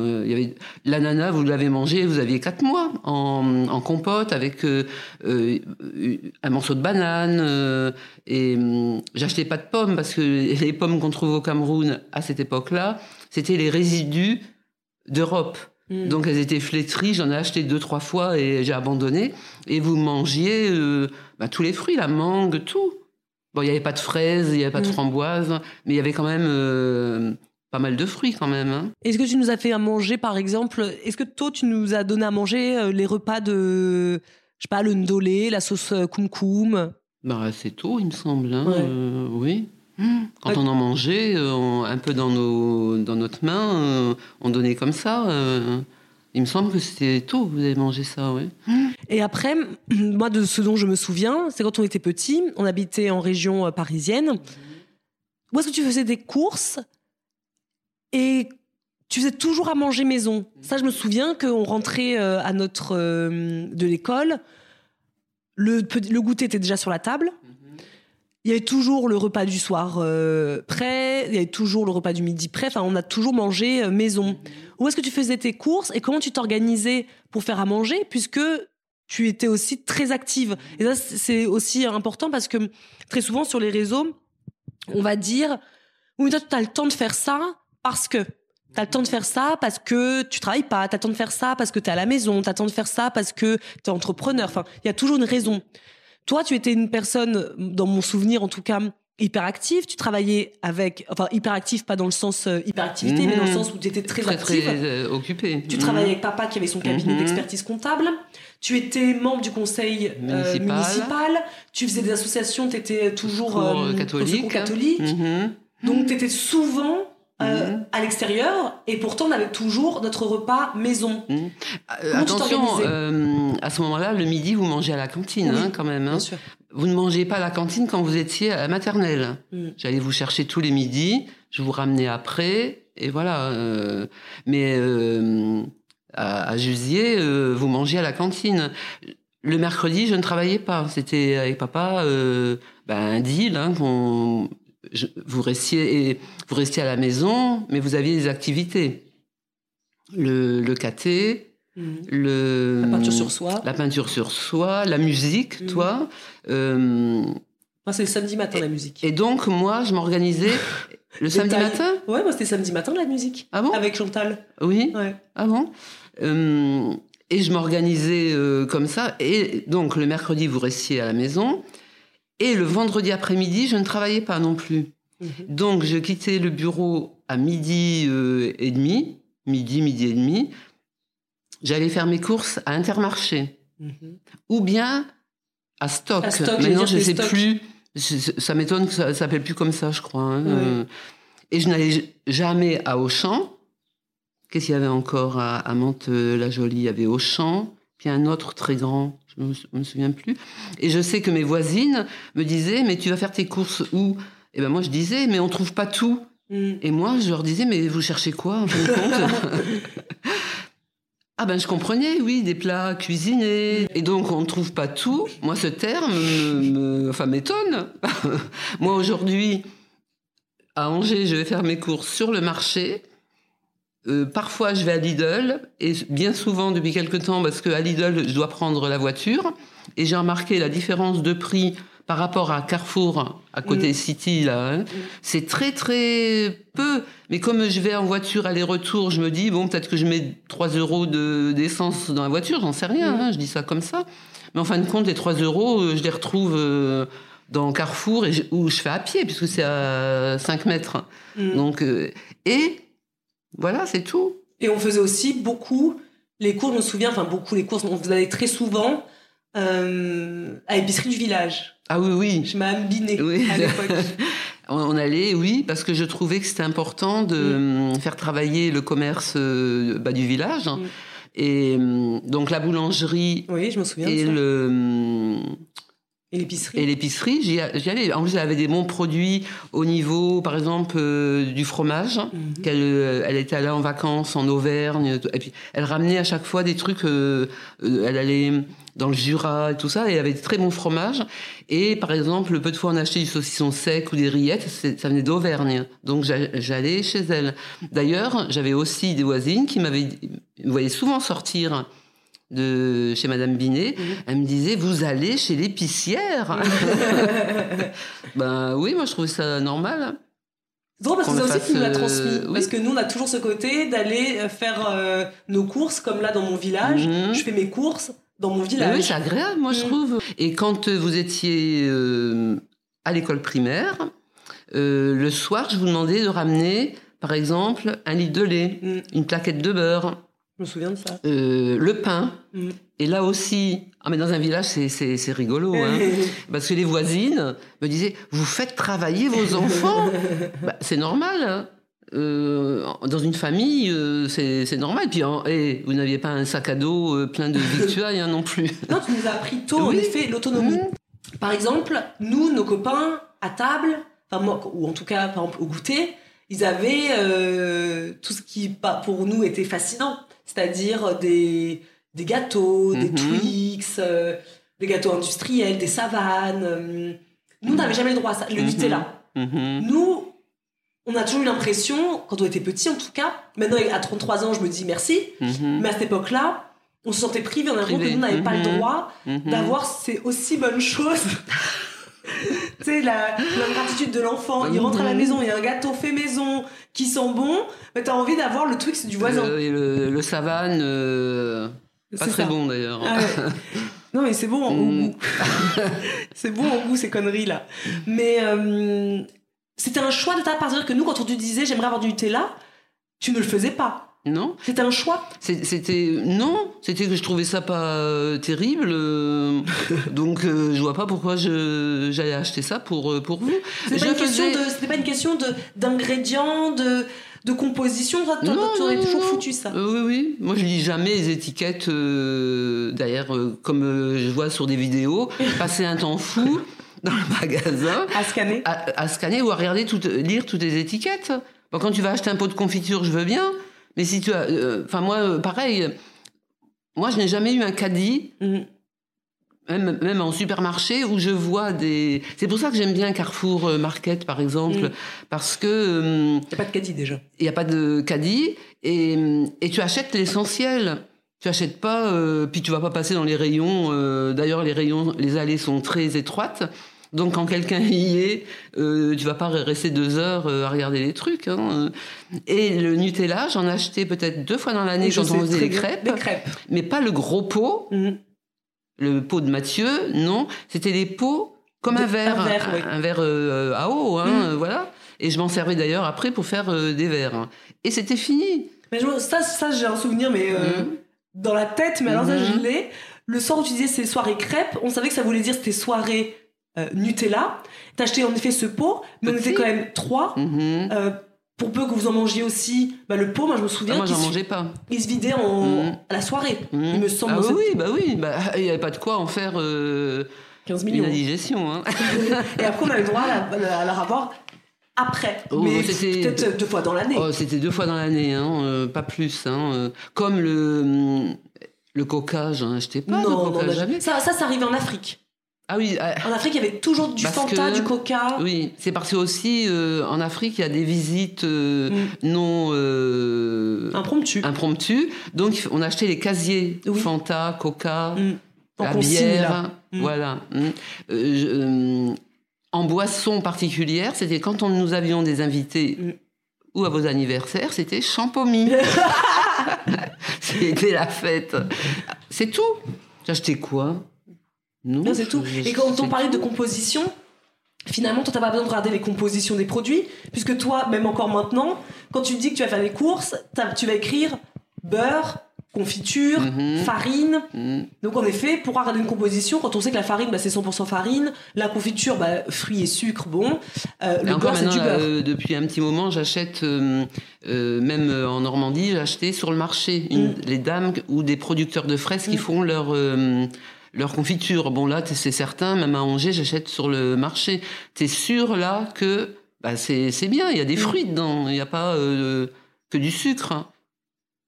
l'ananas, vous l'avez mangé, vous aviez quatre mois en, compote avec un morceau de banane. et hum, j'achetais pas de pommes parce que *laughs* les pommes qu'on trouve au Cameroun à cette époque-là, c'était les résidus d'Europe. Mm. Donc elles étaient flétries, j'en ai acheté deux, trois fois et j'ai abandonné. Et vous mangiez euh, bah, tous les fruits, la mangue, tout. Bon, il n'y avait pas de fraises, il n'y avait pas de Mm. framboises, mais il y avait quand même euh, pas mal de fruits quand même. hein. Est-ce que tu nous as fait à manger, par exemple Est-ce que toi, tu nous as donné à manger euh, les repas de, je sais pas, le ndolé, la sauce koum koum Bah, c'est tôt, il me semble. hein, Ouais. oui. Quand Ouais. on en mangeait, euh, on- un peu dans, nos, dans notre main, euh, on donnait comme ça. euh, il me semble que c'était tôt que vous avez mangé ça, oui. Et après, *clears throat* moi, de ce dont je me souviens, c'est quand on était petit, on habitait en région parisienne. Où est-ce que tu faisais des courses et tu faisais toujours à manger maison? Ça, je me souviens qu'on rentrait à notre de l'école, le, le goûter était déjà sur la table. Il y avait toujours le repas du soir euh, prêt, il y avait toujours le repas du midi prêt. Enfin, on a toujours mangé euh, maison. Où est-ce que tu faisais tes courses et comment tu t'organisais pour faire à manger puisque tu étais aussi très active? Et ça, c'est aussi important parce que très souvent sur les réseaux, on va dire Oui, toi, tu as le temps de faire ça parce que. Tu as le temps de faire ça parce que tu travailles pas. Tu as le temps de faire ça parce que tu es à la maison. Tu as le temps de faire ça parce que tu es entrepreneur. Enfin, il y a toujours une raison. Toi, tu étais une personne, dans mon souvenir en tout cas, hyperactive. Tu travaillais avec, enfin hyperactive pas dans le sens euh, hyperactivité, mais dans le Mhm. sens où tu étais très, Très, active. très euh, occupé. Tu travaillais avec papa qui avait son cabinet Mhm. d'expertise comptable. Tu étais membre du conseil euh, Municipal. Tu faisais des associations. Tu étais toujours euh, au catholique. catholique. Donc tu étais souvent euh, Mhm. à l'extérieur et pourtant on avait toujours notre repas maison. Euh, Comment tu attention, euh, à ce moment-là, le midi, vous mangez à la cantine, Oui, hein, quand même. hein. Bien sûr. Vous ne mangez pas à la cantine quand vous étiez à la maternelle. Mm. J'allais vous chercher tous les midis, je vous ramenais après, et voilà. euh, mais euh, à, à Jusier, euh, vous mangez à la cantine. Le mercredi, je ne travaillais pas. C'était avec papa euh, ben, un deal. Hein, qu'on- je- vous, restiez, vous restiez à la maison, mais vous aviez des activités. Le, le caté, Mhm. le, La peinture sur soi. la peinture sur soi, la musique, Mhm. toi. Euh, Moi c'est le samedi matin la musique. et donc, moi, je m'organisais *laughs* le samedi tailles. matin? Ouais, moi c'était samedi matin la musique. Ah bon? Avec Chantal. Oui Ouais. Ah bon? Euh, Et je m'organisais euh, comme ça. Et donc, le mercredi, vous restiez à la maison. Et le vendredi après-midi, je ne travaillais pas non plus. Mhm. Donc, je quittais le bureau à midi euh, et demi. Midi, midi et demi. J'allais faire mes courses à Intermarché. Mhm. ou bien à stock. À stock, j'allais Maintenant, je ne sais plus. Je- ça m'étonne que ça s'appelle plus comme ça, je crois. hein. Euh, Et je n'allais jamais à Auchan. Qu'est-ce qu'il y avait encore à, à Mantes-la-Jolie Il y avait Auchan, puis un autre très grand, je ne me, souviens plus. Et je sais que mes voisines me disaient, mais tu vas faire tes courses où? Et ben moi, je disais, mais on trouve pas tout. Mhm. Et moi, je leur disais, mais vous cherchez quoi, en fin de compte? *laughs* Ah ben, je comprenais, oui, des plats cuisinés. Et donc, on ne trouve pas tout. Moi, ce terme me, me- enfin, m'étonne. *laughs* Moi, aujourd'hui, à Angers, je vais faire mes courses sur le marché. Euh, parfois, je vais à Lidl. Et bien souvent, depuis quelque temps, parce qu'à Lidl, je dois prendre la voiture. Et j'ai remarqué la différence de prix par rapport à Carrefour, à côté Mm. City, là. hein. C'est très, très peu. Mais comme je vais en voiture aller-retour, je me dis, bon, peut-être que je mets 3 euros de- d'essence dans la voiture, j'en sais rien, Mm. hein, je dis ça comme ça. Mais en fin de compte, les 3 euros, euh, je les retrouve euh, dans Carrefour et je- où je fais à pied, puisque c'est à 5 mètres. Mhm. Donc, euh, et voilà, c'est tout. Et on faisait aussi beaucoup les courses, je me souviens, enfin beaucoup les courses, on faisait très souvent euh, à l'épicerie du village. Ah oui, oui. Je m'ambinais Oui. à l'époque. *laughs* On allait, oui, parce que je trouvais que c'était important de euh, faire travailler le commerce euh, bah, du village. Et euh, donc la boulangerie Oui, je me souviens et de ça. le Et l'épicerie. et l'épicerie, j'y allais. En plus, elle avait des bons produits au niveau, par exemple, euh, du fromage. Mhm. Qu'elle euh, elle était allée en vacances en Auvergne. Et puis, elle ramenait à chaque fois des trucs. euh, elle allait dans le Jura et tout ça. Et elle avait de très bons fromages. Et par exemple, peu de fois, on achetait du saucisson sec ou des rillettes. Ça venait d'Auvergne. Donc, j'a- j'allais chez elle. D'ailleurs, j'avais aussi des voisines qui m'avaient me voyaient souvent sortir de chez Madame Binet. Mhm. Elle me disait, vous allez chez l'épicière *laughs* Ben oui, moi je trouvais ça normal. C'est drôle parce que c'est aussi qui nous l'a euh, transmis. oui. Parce que nous, on a toujours ce côté d'aller euh, faire euh, nos courses, comme là dans mon village. Mhm. Je fais mes courses dans mon village. oui, c'est agréable, moi je Mm. trouve. Et quand vous étiez euh, à l'école primaire, euh, le soir, je vous demandais de ramener, par exemple, un litre de lait, une plaquette de beurre, Je me souviens de ça. euh, le pain. Mm. Et là aussi, ah mais dans un village, c'est- rigolo, hein. *laughs* Parce que les voisines me disaient, vous faites travailler vos enfants Bah, C'est normal. hein. Euh, dans une famille, euh, c'est normal. Puis, et vous n'aviez pas un sac à dos plein de victuailles hein, non plus. *laughs* Non, tu nous as appris tôt, en Oui. effet, l'autonomie. Par exemple, nous, nos copains, à table, moi, ou en tout cas, par exemple, au goûter, ils avaient tout ce qui, pas pour nous, était fascinant. C'est-à-dire des, des gâteaux, des Mhm. Twix, euh, des gâteaux industriels, des savanes. euh. Nous, on n'avait jamais le droit à ça. Le Mhm. Nutella. Mhm. Nous, on a toujours eu l'impression, quand on était petit en tout cas, maintenant à 33 ans, je me dis merci, Mhm. mais à cette époque-là, on se sentait privé, on a l'impression que nous n'avions pas le droit d'avoir ces aussi bonnes choses. *laughs* sais, la, la gratitude de l'enfant, il rentre à la Mhm. maison, il y a un gâteau fait maison qui sent bon, mais t'as envie d'avoir le Twix du voisin. Le, le, le savane, euh, pas très ça. bon d'ailleurs. Ah ouais. *laughs* Non, mais c'est bon en Mm. goût. *laughs* c'est bon en goût, ces conneries-là. Mais euh, c'était un choix de ta part. C'est-à-dire que nous, quand on te disait j'aimerais avoir du Nutella, tu ne le faisais pas. Non C'était un choix? C'était non, c'était que je trouvais ça pas euh, terrible, euh, *laughs* donc euh, je vois pas pourquoi j'allais acheter ça pour euh, pour vous. C'était pas, une question faisais- de, c'était pas une question de, d'ingrédients, de, de composition. Toi, toi, Non, tu aurais non, toujours non. foutu ça. Oui, oui. Moi, je lis jamais les étiquettes. D'ailleurs, comme je vois sur des vidéos, *laughs* passer un temps fou dans le magasin À scanner. à, à scanner ou à regarder toutes, lire toutes les étiquettes. Bon, quand tu vas acheter un pot de confiture, je veux bien. Mais si tu as, euh, enfin moi, euh, pareil. Moi, je n'ai jamais eu un caddie Mhm. même, même en supermarché où je vois des. C'est pour ça que j'aime bien Carrefour euh, Market, par exemple, Mm. parce que euh, Y a pas de caddie déjà. il n'y a pas de caddie et, et tu achètes l'essentiel. Tu achètes pas, euh, puis tu vas pas passer dans les rayons. euh, D'ailleurs, les rayons, les allées sont très étroites. Donc, quand quelqu'un y est, euh, tu vas pas rester deux heures euh, à regarder les trucs. hein. Et le Nutella, j'en achetais peut-être deux fois dans l'année Je quand on faisait bien. crêpes, crêpes. mais pas le gros pot Mhm. le pot de Mathieu, non, c'était des pots comme De- un verre, un verre, oui. un verre, euh, à eau, hein, Mm. euh, voilà. Et je m'en servais d'ailleurs après pour faire euh, des verres. Et c'était fini. Mais je- ça, ça j'ai un souvenir, mais euh, Mhm. dans la tête, mais alors ça, je Mhm. l'ai. Le soir où tu disais c'est soirée crêpes, on savait que ça voulait dire c'était soirée euh, Nutella. T'as acheté en effet ce pot, mais on était quand même trois. Mhm. Euh, pour peu que vous en mangiez aussi, bah, le pot, moi je me souviens Ah, moi, qu'il j'en se- mangeais pas. il se vidait en, Mhm. à la soirée. Mhm. Il me semble Ah dans oui, bah oui, bah, il n'y avait pas de quoi en faire euh, 15 une millions. indigestion. Hein. *laughs* Et après, on avait le droit à la, à la revoir après. Oh, mais c'était- peut-être deux fois dans l'année. Oh, c'était deux fois dans l'année, hein, euh, pas plus. Hein, euh, comme le, le coca, j'en achetais pas coca, non, jamais. Ça, ça, ça arrivait en Afrique. Ah oui, euh, En Afrique, il y avait toujours du Fanta, que- du Coca. Oui, c'est parce que aussi euh, en Afrique il y a des visites euh, Mm. non euh, Impromptu. impromptues. Donc on achetait les casiers Oui. Fanta, Coca, Mm. La consigne, bière, là. Mm. voilà. Euh, je- en boisson particulière, c'était quand on, nous avions des invités ou à vos anniversaires, c'était champomy. *laughs* c'était la fête. C'est tout. J'achetais quoi? Non, c'est tout. Et quand on parlait de composition, finalement, toi, t'as pas besoin de regarder les compositions des produits, puisque toi, même encore maintenant, quand tu dis que tu vas faire des courses, tu vas écrire beurre, confiture, Mhm. farine. Mm. Donc, en effet, pour regarder une composition, quand on sait que la farine, bah, c'est 100% farine, la confiture, bah, fruits et sucre, bon, euh, le beurre, c'est maintenant, du beurre. euh, depuis un petit moment, j'achète, euh, euh, même en Normandie, j'ai acheté sur le marché une- Mm. les dames ou des producteurs de fraises qui Mm. font leur, leur confiture. Bon, là, c'est certain, même à Angers, j'achète sur le marché. Tu es sûr, là, que bah, c'est bien, il y a des Mm. fruits dedans, il n'y a pas euh, que du sucre. hein.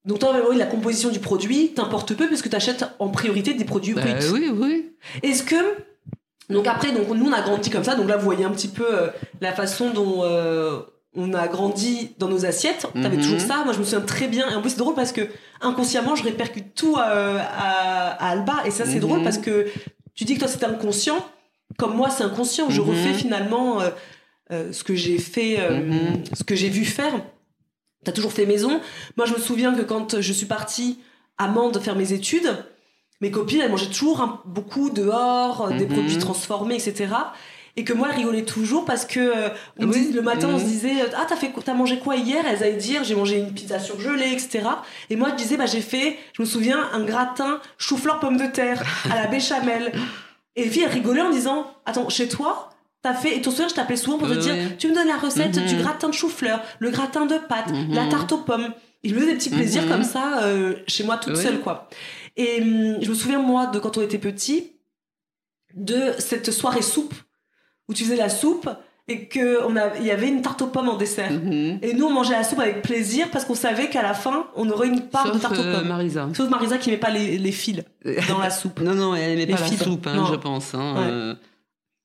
Donc, toi, oui, la composition du produit t'importe peu, puisque tu achètes en priorité des produits Bah, bruts. oui, oui. Est-ce que donc après donc nous on a grandi comme ça donc là vous voyez un petit peu euh, la façon dont euh, on a grandi dans nos assiettes t'avais Mhm. toujours ça. Moi je me souviens très bien. Et en plus c'est drôle parce que inconsciemment je répercute tout euh, à, à Alba. Et ça c'est Mhm. drôle parce que tu dis que toi c'était inconscient. Comme moi c'est inconscient. Je Mhm. refais finalement euh, euh, ce que j'ai fait euh, ce que j'ai vu faire. T'as toujours fait maison. Moi je me souviens que quand je suis partie à Mende faire mes études mes copines, elles mangeaient toujours beaucoup dehors, des produits transformés, etc. Et que moi, elles rigolaient toujours parce que euh, on me Oui. disait- le matin, on se Mhm. disait ah t'as fait t'as mangé quoi hier? Elles allaient dire j'ai mangé une pizza surgelée, etc. Et moi, je disais bah j'ai fait, je me souviens, un gratin chou-fleur pomme de terre à la béchamel. Et les filles elles rigolaient en disant attends chez toi T'as fait, et ton soeur, je t'appelais souvent pour te Oui, dire, tu me donnes la recette Mhm. du gratin de chou-fleur, le gratin de pâte, Mhm. la tarte aux pommes. Je me faisais des petits plaisirs comme ça, euh, chez moi toute Oui. seule, quoi. Et hum, je me souviens, moi, de quand on était petit, de cette soirée soupe, où tu faisais la soupe, et qu'il y avait une tarte aux pommes en dessert. Mhm. Et nous, on mangeait la soupe avec plaisir, parce qu'on savait qu'à la fin, on aurait une part de tarte aux euh, pommes. Marisa. Sauf Marisa qui met pas les, les fils *laughs* dans la soupe. Non, non, elle n'aimait Les pas fibres. la soupe, hein, je pense. hein, Ouais. euh,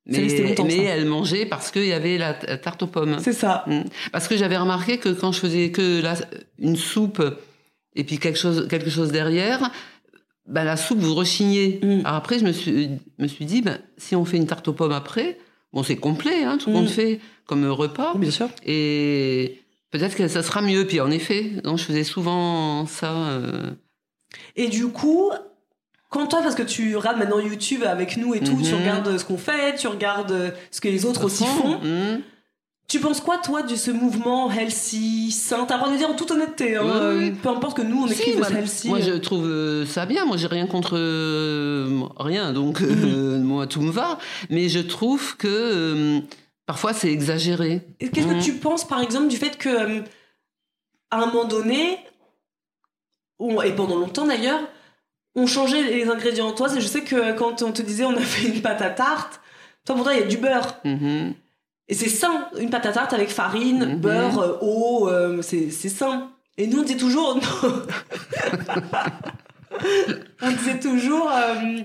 mais elle mangeait parce qu'il y avait la tarte aux pommes. C'est ça. Mm. Parce que j'avais remarqué que quand je faisais que la, une soupe et puis quelque chose, quelque chose derrière, ben la soupe vous rechignez. Mm. Alors après, je me suis, me suis dit, ben, si on fait une tarte aux pommes après, bon, c'est complet, hein, tout Mm. compte fait comme repas. Bien sûr. Et peut-être que ça sera mieux. Puis en effet, donc, je faisais souvent ça. euh, Et du coup, quand toi, parce que tu regardes maintenant YouTube avec nous et tout, tu Mhm. regardes ce qu'on fait, tu regardes ce que les autres aussi font. Mhm. Tu penses quoi, toi, de ce mouvement healthy, sain? T'as le droit de dire en toute honnêteté, hein, Oui, oui. euh, peu importe que nous, on Si, écrive moi, healthy. moi, je trouve euh, ça bien. Moi, j'ai rien contre euh, rien, donc euh, *laughs* moi tout me va. Mais je trouve que parfois c'est exagéré. Qu'est-ce que tu penses, par exemple, du fait que, à un moment donné, on- et pendant longtemps d'ailleurs, on changeait les ingrédients. Toi, c'est- je sais que quand on te disait on a fait une pâte à tarte, toi, pour toi, il y a du beurre. Mhm. Et c'est sain, une pâte à tarte avec farine, Mhm. beurre, euh, eau, euh, c'est sain. Et nous, on disait toujours, *laughs* non. on disait toujours, euh,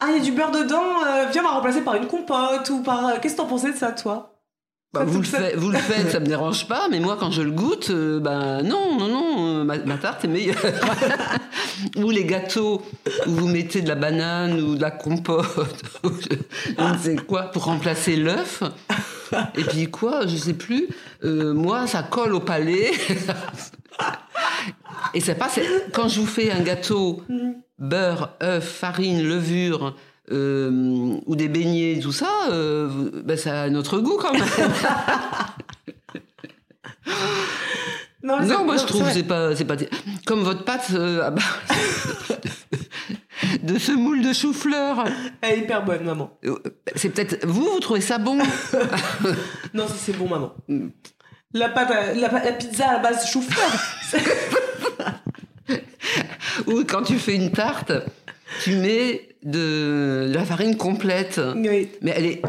ah, il y a du beurre dedans, euh, viens, on va remplacer par une compote ou par. Qu'est-ce que t'en pensais de ça, toi? Bah, vous, le te fait- faites, vous le faites, ça me dérange pas, mais moi quand je le goûte, euh, ben non, non, non, ma, ma tarte est meilleure. *laughs* ou les gâteaux où vous mettez de la banane ou de la compote, *laughs* ou je, je ne sais quoi, pour remplacer l'œuf. Et puis quoi, je sais plus. euh, moi, ça colle au palais. Et c'est pas quand je vous fais un gâteau beurre, œuf, farine, levure. euh, ou des beignets, tout ça, euh, ben, ça a notre goût quand même. Non, moi je trouve c'est pas, c'est pas comme votre pâte euh, à base *laughs* de semoule de chou-fleur. Elle est hyper bonne, maman. Euh, C'est peut-être vous, vous trouvez ça bon? *laughs* Non, c'est bon, maman. La, pâte à- la, pizza à la base chou-fleur. *laughs* Ou quand tu fais une tarte, tu mets de la farine complète. oui. Mais elle est,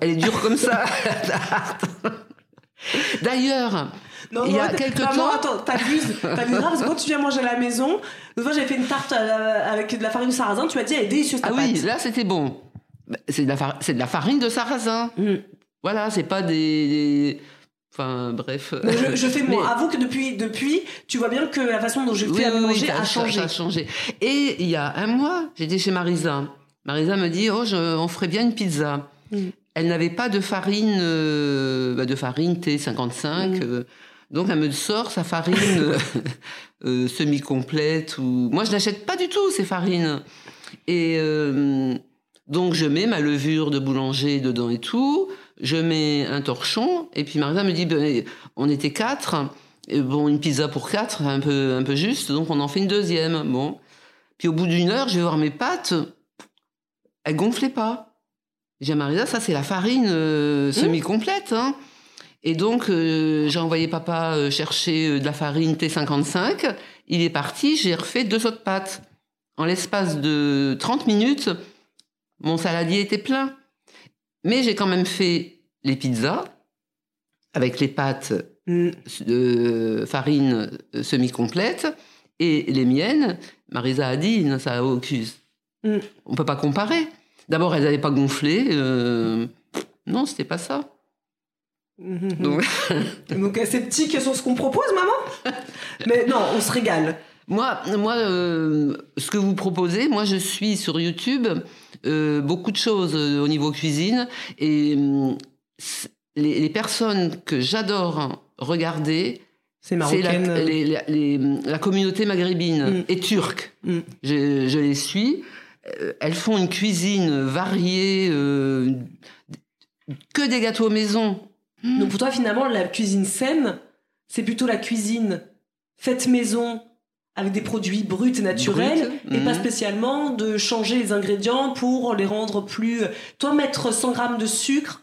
elle est dure comme ça, *laughs* la tarte. D'ailleurs, Non, Il y a non, quelque maman, temps- attends, t'abuses. T'abuses grave parce que quand tu viens manger à la maison, l'autre fois j'avais fait une tarte euh, avec de la farine de sarrasin, tu m'as dit elle est délicieuse ta ah oui, pâte. là c'était bon. Bah, C'est de, la de farine de sarrasin. Mm. Voilà, c'est pas des, des- Enfin, bref. Mais Je, je fais moi. *laughs* Mais- Avoue que depuis, depuis, tu vois bien que la façon dont je fais à manger ça- a ça- changé. a changé. Et il y a un mois, j'étais chez Marisa. Marisa me dit, oh, je- on ferait bien une pizza. Mm. Elle n'avait pas de farine, euh, bah, de farine T55. Mm. euh, donc elle me sort sa farine euh, *laughs* euh, semi-complète. Ou... Moi, je n'achète pas du tout ces farines. Et euh, donc je mets ma levure de boulanger dedans et tout. Je mets un torchon. Et puis Marisa me dit, ben, on était quatre. Et bon, une pizza pour quatre, un peu, un peu juste, donc on en fait une deuxième. Bon. Puis au bout d'une heure, je vais voir mes pâtes, elles gonflaient pas. J'ai dit à Marisa, ça c'est la farine euh, semi-complète. Hein. Et donc, euh, j'ai envoyé papa euh, chercher euh, de la farine T55. Il est parti, j'ai refait deux autres pâtes. En l'espace de 30 minutes, mon saladier était plein. Mais j'ai quand même fait les pizzas avec les pâtes Mm. de farine euh, semi-complète et les miennes, Marisa a dit, non, ça aucune. Mm. On peut pas comparer. D'abord, elles n'avaient pas gonflé. euh, Non, c'était pas ça. Mhm. Donc, *laughs* Donc euh, sceptique sur ce qu'on propose, maman? Mais non, on se régale. moi, moi euh, ce que vous proposez, moi, je suis sur YouTube euh, beaucoup de choses euh, au niveau cuisine et c- les, les personnes que j'adore regarder, C'est la, les- les- la communauté maghrébine Mm. et turque. Mm. Je, je les suis. Elles font une cuisine variée, que des gâteaux maison. Donc pour toi, finalement, la cuisine saine, c'est plutôt la cuisine faite maison avec des produits bruts et naturels et pas mhm. spécialement de changer les ingrédients pour les rendre plus... Toi, mettre 100 grammes de sucre,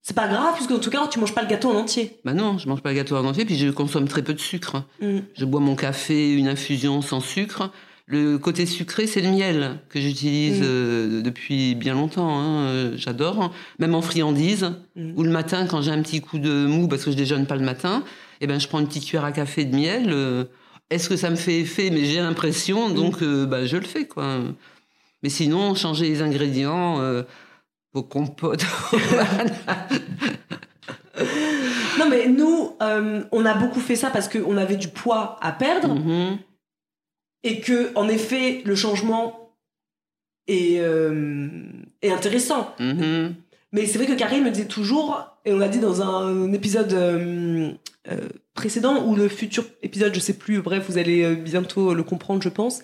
c'est pas grave puisque en tout cas, tu manges pas le gâteau en entier. Bah non, je mange pas le gâteau en entier, puis je consomme très peu de sucre. Mm. Je bois mon café, une infusion sans sucre. Le côté sucré, c'est le miel que j'utilise Mm. euh, depuis bien longtemps. hein, euh, J'adore, même en friandise. Mm. Ou le matin, quand j'ai un petit coup de mou parce que je déjeune pas le matin, eh ben je prends une petite cuillère à café de miel. euh, Est-ce que ça me fait effet? Mais j'ai l'impression, donc euh, bah, je le fais quoi. Mais sinon, changer les ingrédients, vos compotes. *laughs* Non mais nous, on a beaucoup fait ça parce qu'on avait du poids à perdre Mhm. Et que en effet, le changement est, euh, est intéressant. Mhm. Mais c'est vrai que Karine me disait toujours, et on l'a dit dans un épisode euh, euh, précédent, ou le futur épisode, je sais plus, bref, vous allez bientôt le comprendre, je pense.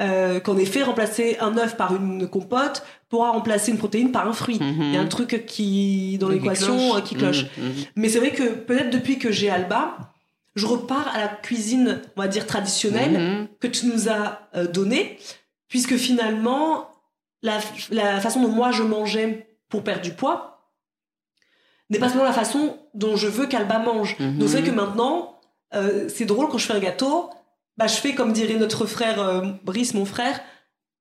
euh, qu'en effet, remplacer un œuf par une compote pourra remplacer une protéine par un fruit. Mhm. Il y a un truc qui, dans Qui l'équation, cloche. qui cloche. Mhm, mhm. Mais c'est vrai que peut-être depuis que j'ai Alba, je repars à la cuisine, on va dire traditionnelle, Mhm. que tu nous as euh, donnée, puisque finalement, la, la façon dont moi je mangeais pour perdre du poids n'est pas seulement la façon dont je veux qu'Alba mange. Mhm. Donc c'est vrai que maintenant, euh, c'est drôle quand je fais un gâteau, bah, je fais comme dirait notre frère euh, Brice, mon frère,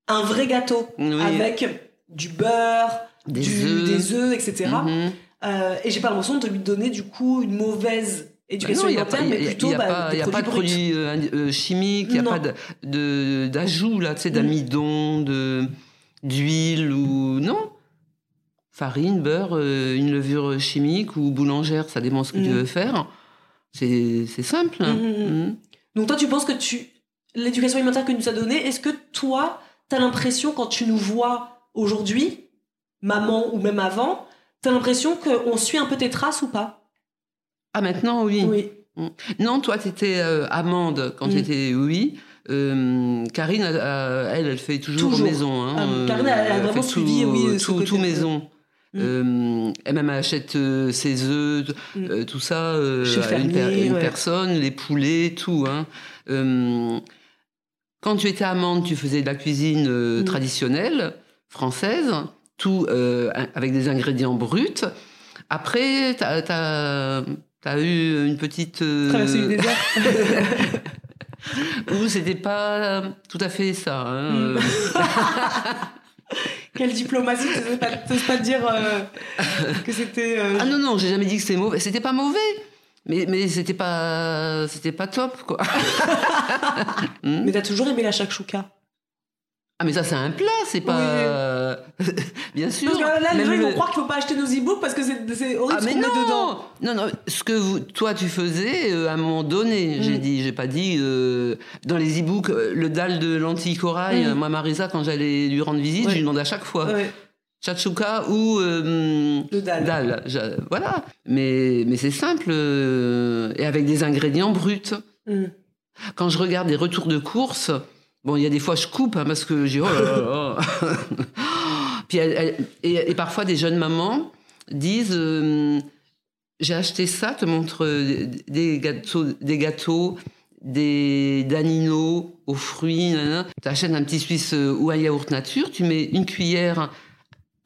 un vrai gâteau Oui. avec du beurre, Des du- œufs. des œufs, etc. Mhm. Euh, et j'ai pas l'impression de lui donner du coup une mauvaise Bah éducation non, n'y a pas, alimentaire, mais a- plutôt il y a bah, a pas de produits euh, euh, chimiques, il n'y a Non. pas d'ajout là, tu sais, d'amidon, d'huile ou non. Farine, beurre, euh, une levure chimique ou boulangère, ça dépend ce que tu Mhm. veux faire. C'est simple. Mhm. Mhm. Donc toi, tu penses que tu l'éducation alimentaire que tu nous as donnée, est-ce que toi, tu as l'impression quand tu nous vois aujourd'hui, maman ou même avant, tu as l'impression qu'on suit un peu tes traces ou pas? Ah maintenant oui. Oui. Non, toi tu étais amande quand Mhm. tu étais oui. Euh, Karine, elle, elle, elle fait toujours, Toujours. maison. Hein, Ah, Karine, elle a fait vraiment tout, suivi, oui, tout, côté tout de- maison. Euh, elle même achète euh, ses œufs, euh, tout ça euh, à une, fermier, une ouais. personne, les poulets, tout. Hein. Euh, quand tu étais amande, tu faisais de la cuisine euh, traditionnelle française, tout euh, avec des ingrédients bruts. Après, tu as, eu une petite euh, Traverser le désert. *laughs* où c'était pas tout à fait ça. hein, Mm. euh. *laughs* Quelle diplomatie, tu n'oses pas, t'oses pas dire euh, que c'était... euh, Ah non non, j'ai jamais dit que c'était mauvais. C'était pas mauvais, mais mais c'était pas c'était pas top quoi. *laughs* Hmm. Mais t'as toujours aimé la shakshuka Ah mais ça c'est un plat, c'est pas *laughs* bien sûr. Parce que là, les gens, ils vont croire qu'il faut pas acheter nos e-books parce que c'est horrible Ah mais ce qu'on met non dedans. Non, non, ce que vous, toi tu faisais euh, à un moment donné, j'ai Mm. dit, j'ai pas dit, euh, dans les e-books, euh, le dalle de lentilles corail, Mm. euh, moi Marisa, quand j'allais lui rendre visite, je lui demandais à chaque fois, Ouais, chachuka ou euh, le dalle. dalle. Je- voilà, mais, mais c'est simple, euh, et avec des ingrédients bruts. Mm. Quand je regarde des retours de course, bon, il y a des fois je coupe hein, parce que j'ai oh là là. *laughs* Puis et, parfois des jeunes mamans disent euh, j'ai acheté ça, te montre euh, des gâteaux, des gâteaux, des daninos aux fruits. Tu achètes un petit suisse euh, ou un yaourt nature, tu mets une cuillère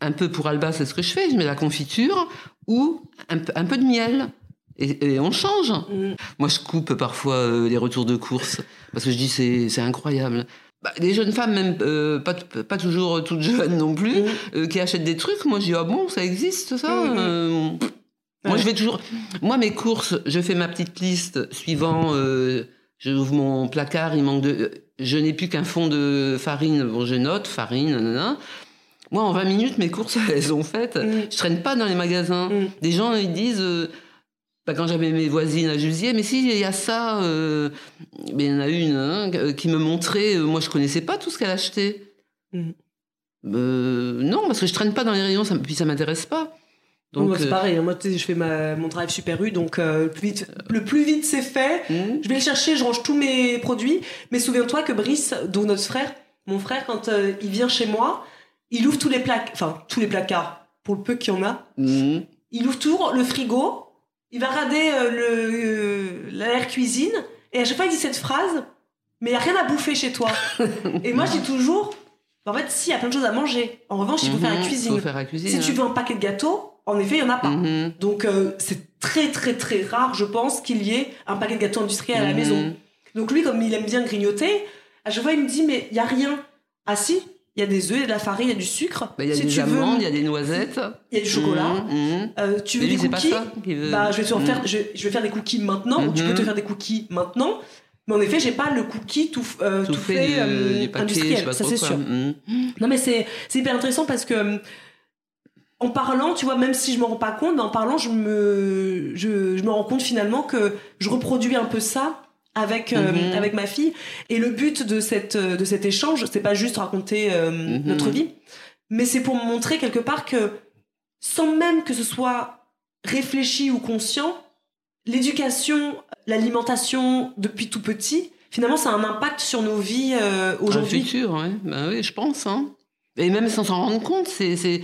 un peu pour Alba, c'est ce que je fais, je mets la confiture ou un peu de miel. Et, et on change. Mm. Moi, je coupe parfois euh, les retours de course parce que je dis c'est c'est incroyable. Bah, des jeunes femmes, même euh, pas, pas toujours toutes jeunes non plus, Mm. euh, qui achètent des trucs. Moi, je dis ah bon, ça existe ça. Mm. Euh, Moi, je vais toujours. Moi, mes courses, je fais ma petite liste suivant. euh, je ouvre mon placard, il manque de. Je n'ai plus qu'un fond de farine. Bon, je note farine, nanana. Moi, en 20 minutes, mes courses, *laughs* elles sont faites. Je traîne pas dans les magasins. Des gens, ils disent. Bah, quand j'avais mes voisines à Jusier, mais si, il y a ça. euh, mais il y en a une hein, euh, qui me montrait. euh, moi, je connaissais pas tout ce qu'elle achetait. Mm. Euh, non, parce que je traîne pas dans les rayons, ça, puis ça m'intéresse pas. Donc, Donc, c'est euh, pareil, hein. moi je fais ma, mon drive super U, donc euh, le, plus vite, le plus vite c'est fait. hmm, Je vais le chercher, je range tous mes produits. Mais souviens-toi que Brice, donc notre frère, mon frère, quand euh, il vient chez moi, il ouvre tous les placards, enfin tous les placards, pour le peu qu'il y en a. hmm. Il ouvre toujours le frigo, il va regarder euh, le euh, l'air cuisine, et à chaque fois il dit cette phrase, mais il n'y a rien à bouffer chez toi. *laughs* et moi je dis toujours, en fait, si, il y a plein de choses à manger. En revanche, il faut faire la Mhm, cuisine. faut faire la cuisine. Si tu veux un paquet de gâteaux, en effet, il n'y en a pas. Mhm, Donc euh, c'est très très très rare, je pense, qu'il y ait un paquet de gâteaux industriels à la mhm. maison. Donc lui, comme il aime bien grignoter, à chaque fois il me dit mais il y a rien. Ah si, il y a des œufs, il y a de la farine, il y a du sucre. Bah, Il y a si des tu amandes, il y a des noisettes. il y a du chocolat. Mhm, mhm. Euh, tu veux Mais lui, des pas cookies ça qu'il veut. Bah je vais te faire, je, je vais faire des cookies maintenant. ou Tu peux te faire des cookies maintenant. Mais en effet, j'ai pas le cookie tout, euh, Tout tout fait, euh, industriel. Ça c'est sûr. Non mais c'est hyper intéressant parce que en parlant, tu vois, même si je me rends pas compte, mais en parlant, je me je, je me rends compte finalement que je reproduis un peu ça avec euh, Mhm. avec ma fille et le but de cette euh, de cet échange, c'est pas juste raconter euh, Mhm. notre vie, mais c'est pour montrer quelque part que sans même que ce soit réfléchi ou conscient, l'éducation, l'alimentation depuis tout petit finalement, ça a un impact sur nos vies euh, aujourd'hui. futur, ouais. Ben oui, je pense. Hein. Et même sans s'en rendre compte, c'est c'est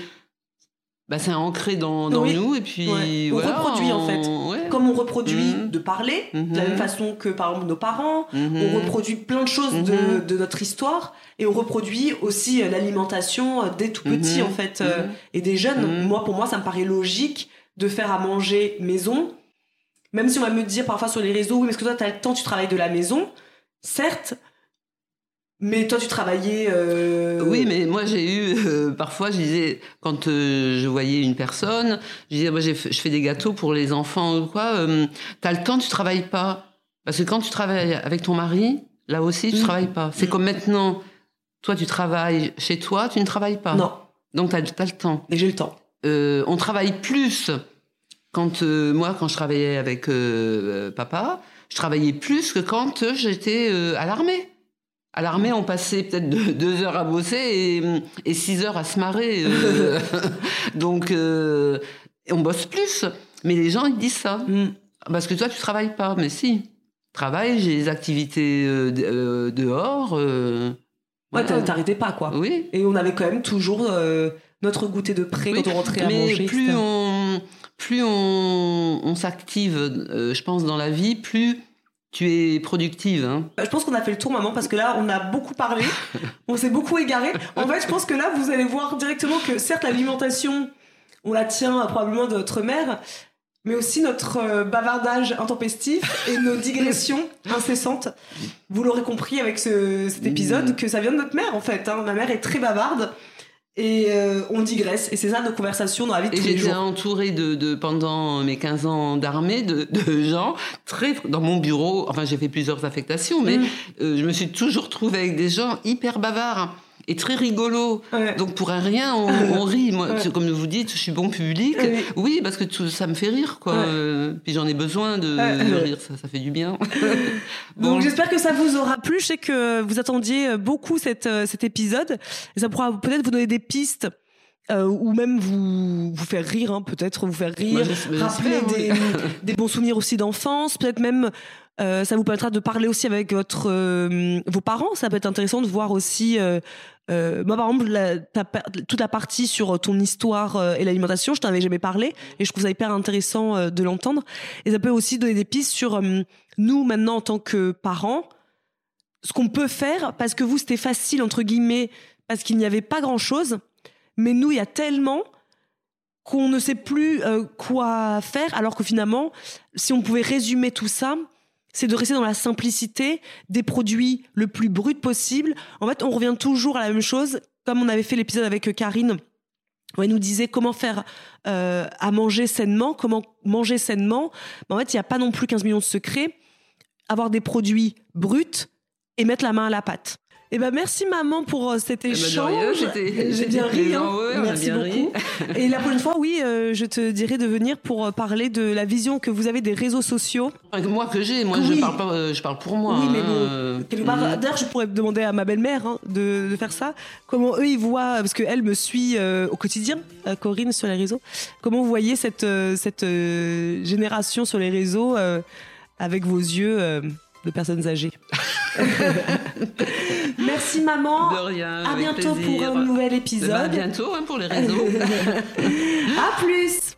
bah, c'est ancré dans, dans Oui. nous et puis Ouais. On voilà, reproduit, en fait. ouais. Comme on reproduit Mhm. de parler, de la Mhm. même façon que par exemple nos parents, Mhm. on reproduit plein de choses de, de notre histoire et on reproduit aussi euh, l'alimentation euh, dès tout petit en fait euh, et des jeunes. Moi, pour moi, ça me paraît logique de faire à manger maison, même si on va me dire parfois sur les réseaux, oui, mais est-ce que toi, tu as le temps, tu travailles de la maison, certes, mais toi, tu travaillais. euh, Oui, mais moi j'ai eu euh, parfois, je disais quand euh, je voyais une personne, je disais moi je fais des gâteaux pour les enfants ou quoi. euh, T'as le temps, tu travailles pas parce que quand tu travailles avec ton mari, là aussi tu Mm. travailles pas. C'est Mm. comme maintenant, toi tu travailles chez toi, tu ne travailles pas. Non, Donc t'as as le temps. mais j'ai le temps. Euh, on travaille plus quand euh, moi quand je travaillais avec papa, je travaillais plus que quand j'étais euh, à l'armée. À l'armée, on passait peut-être deux, heures à bosser et, et six heures à se marrer. euh. *laughs* donc, euh, on bosse plus. Mais les gens, ils disent ça. Mm. Parce que toi, tu travailles pas. Mais si. Travaille, j'ai des activités euh, de- dehors. euh, Ouais, voilà. t'arrêtais pas quoi. Oui. Et on avait quand même toujours notre goûter de près Oui, quand on rentrait à mais manger. plus etc. on, plus on, on s'active, je pense, dans la vie, plus tu es productive. hein. Bah, Je pense qu'on a fait le tour, maman, parce que là, on a beaucoup parlé, *laughs* on s'est beaucoup égaré. En fait, je pense que là, vous allez voir directement que certes, l'alimentation, on la tient probablement de notre mère, mais aussi notre euh, bavardage intempestif et nos *laughs* digressions incessantes. Vous l'aurez compris avec ce- cet épisode, que ça vient de notre mère, en fait. hein. Ma mère est très bavarde. Et euh, on digresse, et c'est ça nos conversations dans la vie de Et tous les j'étais jours. entourée de, de, pendant mes 15 ans d'armée, de, de gens très, dans mon bureau, enfin j'ai fait plusieurs affectations, mais Mm. euh, je me suis toujours trouvée avec des gens hyper bavards et très rigolos. Ouais. Donc pour un rien, on, *laughs* on rit. Moi, Ouais. comme vous dites, je suis bon public. Oui. Oui, parce que tout, ça me fait rire, quoi. Ouais. Euh, puis j'en ai besoin de, rire, ça, ça fait du bien. *laughs* Bon. *laughs* Donc j'espère que ça vous aura plu. Je sais que vous attendiez beaucoup cette, euh, cet épisode. Et ça pourra peut-être vous donner des pistes. euh, ou même vous vous faire rire, hein, peut-être vous faire rire, Moi, j'es- rappeler des, bons souvenirs aussi d'enfance, peut-être même euh, ça vous permettra de parler aussi avec votre euh, vos parents. Ça peut être intéressant de voir aussi. Euh, euh, moi, par exemple, toute la partie sur ton histoire euh, et l'alimentation, je t'en avais jamais parlé, et je trouve ça hyper intéressant euh, de l'entendre. Et ça peut aussi donner des pistes sur euh, nous maintenant en tant que parents, ce qu'on peut faire, parce que vous c'était facile entre guillemets, parce qu'il n'y avait pas grand chose, mais nous il y a tellement qu'on ne sait plus euh, quoi faire, alors que finalement, si on pouvait résumer tout ça, c'est de rester dans la simplicité des produits le plus brut possible. En fait, on revient toujours à la même chose, comme on avait fait l'épisode avec euh, Karine. où elle nous disait comment faire euh, à manger sainement, comment manger sainement. Mais en fait, il n'y a pas non plus 15 millions de secrets. Avoir des produits bruts et mettre la main à la pâte. Eh ben merci maman pour euh, cet ben, de échange. *laughs* J'ai bien ri. hein. ouais, merci bien ri. beaucoup. Et la prochaine fois, oui, euh, je te dirai de venir pour euh, parler de la vision que vous avez des réseaux sociaux. Moi que j'ai, moi Oui. je parle pas, euh, je parle pour moi. Oui, mais hein, bon, Quelque part, mm. D'ailleurs, je pourrais demander à ma belle-mère hein, de, de faire ça. Comment eux, ils voient, parce qu'elle me suit euh, au quotidien, Corinne, sur les réseaux. Comment vous voyez cette, cette génération sur les réseaux avec vos yeux de personnes âgées? *laughs* *laughs* Merci, maman. De rien. À bientôt plaisir. pour un nouvel Eh ben, épisode. à bientôt hein, pour les réseaux. *laughs* à plus.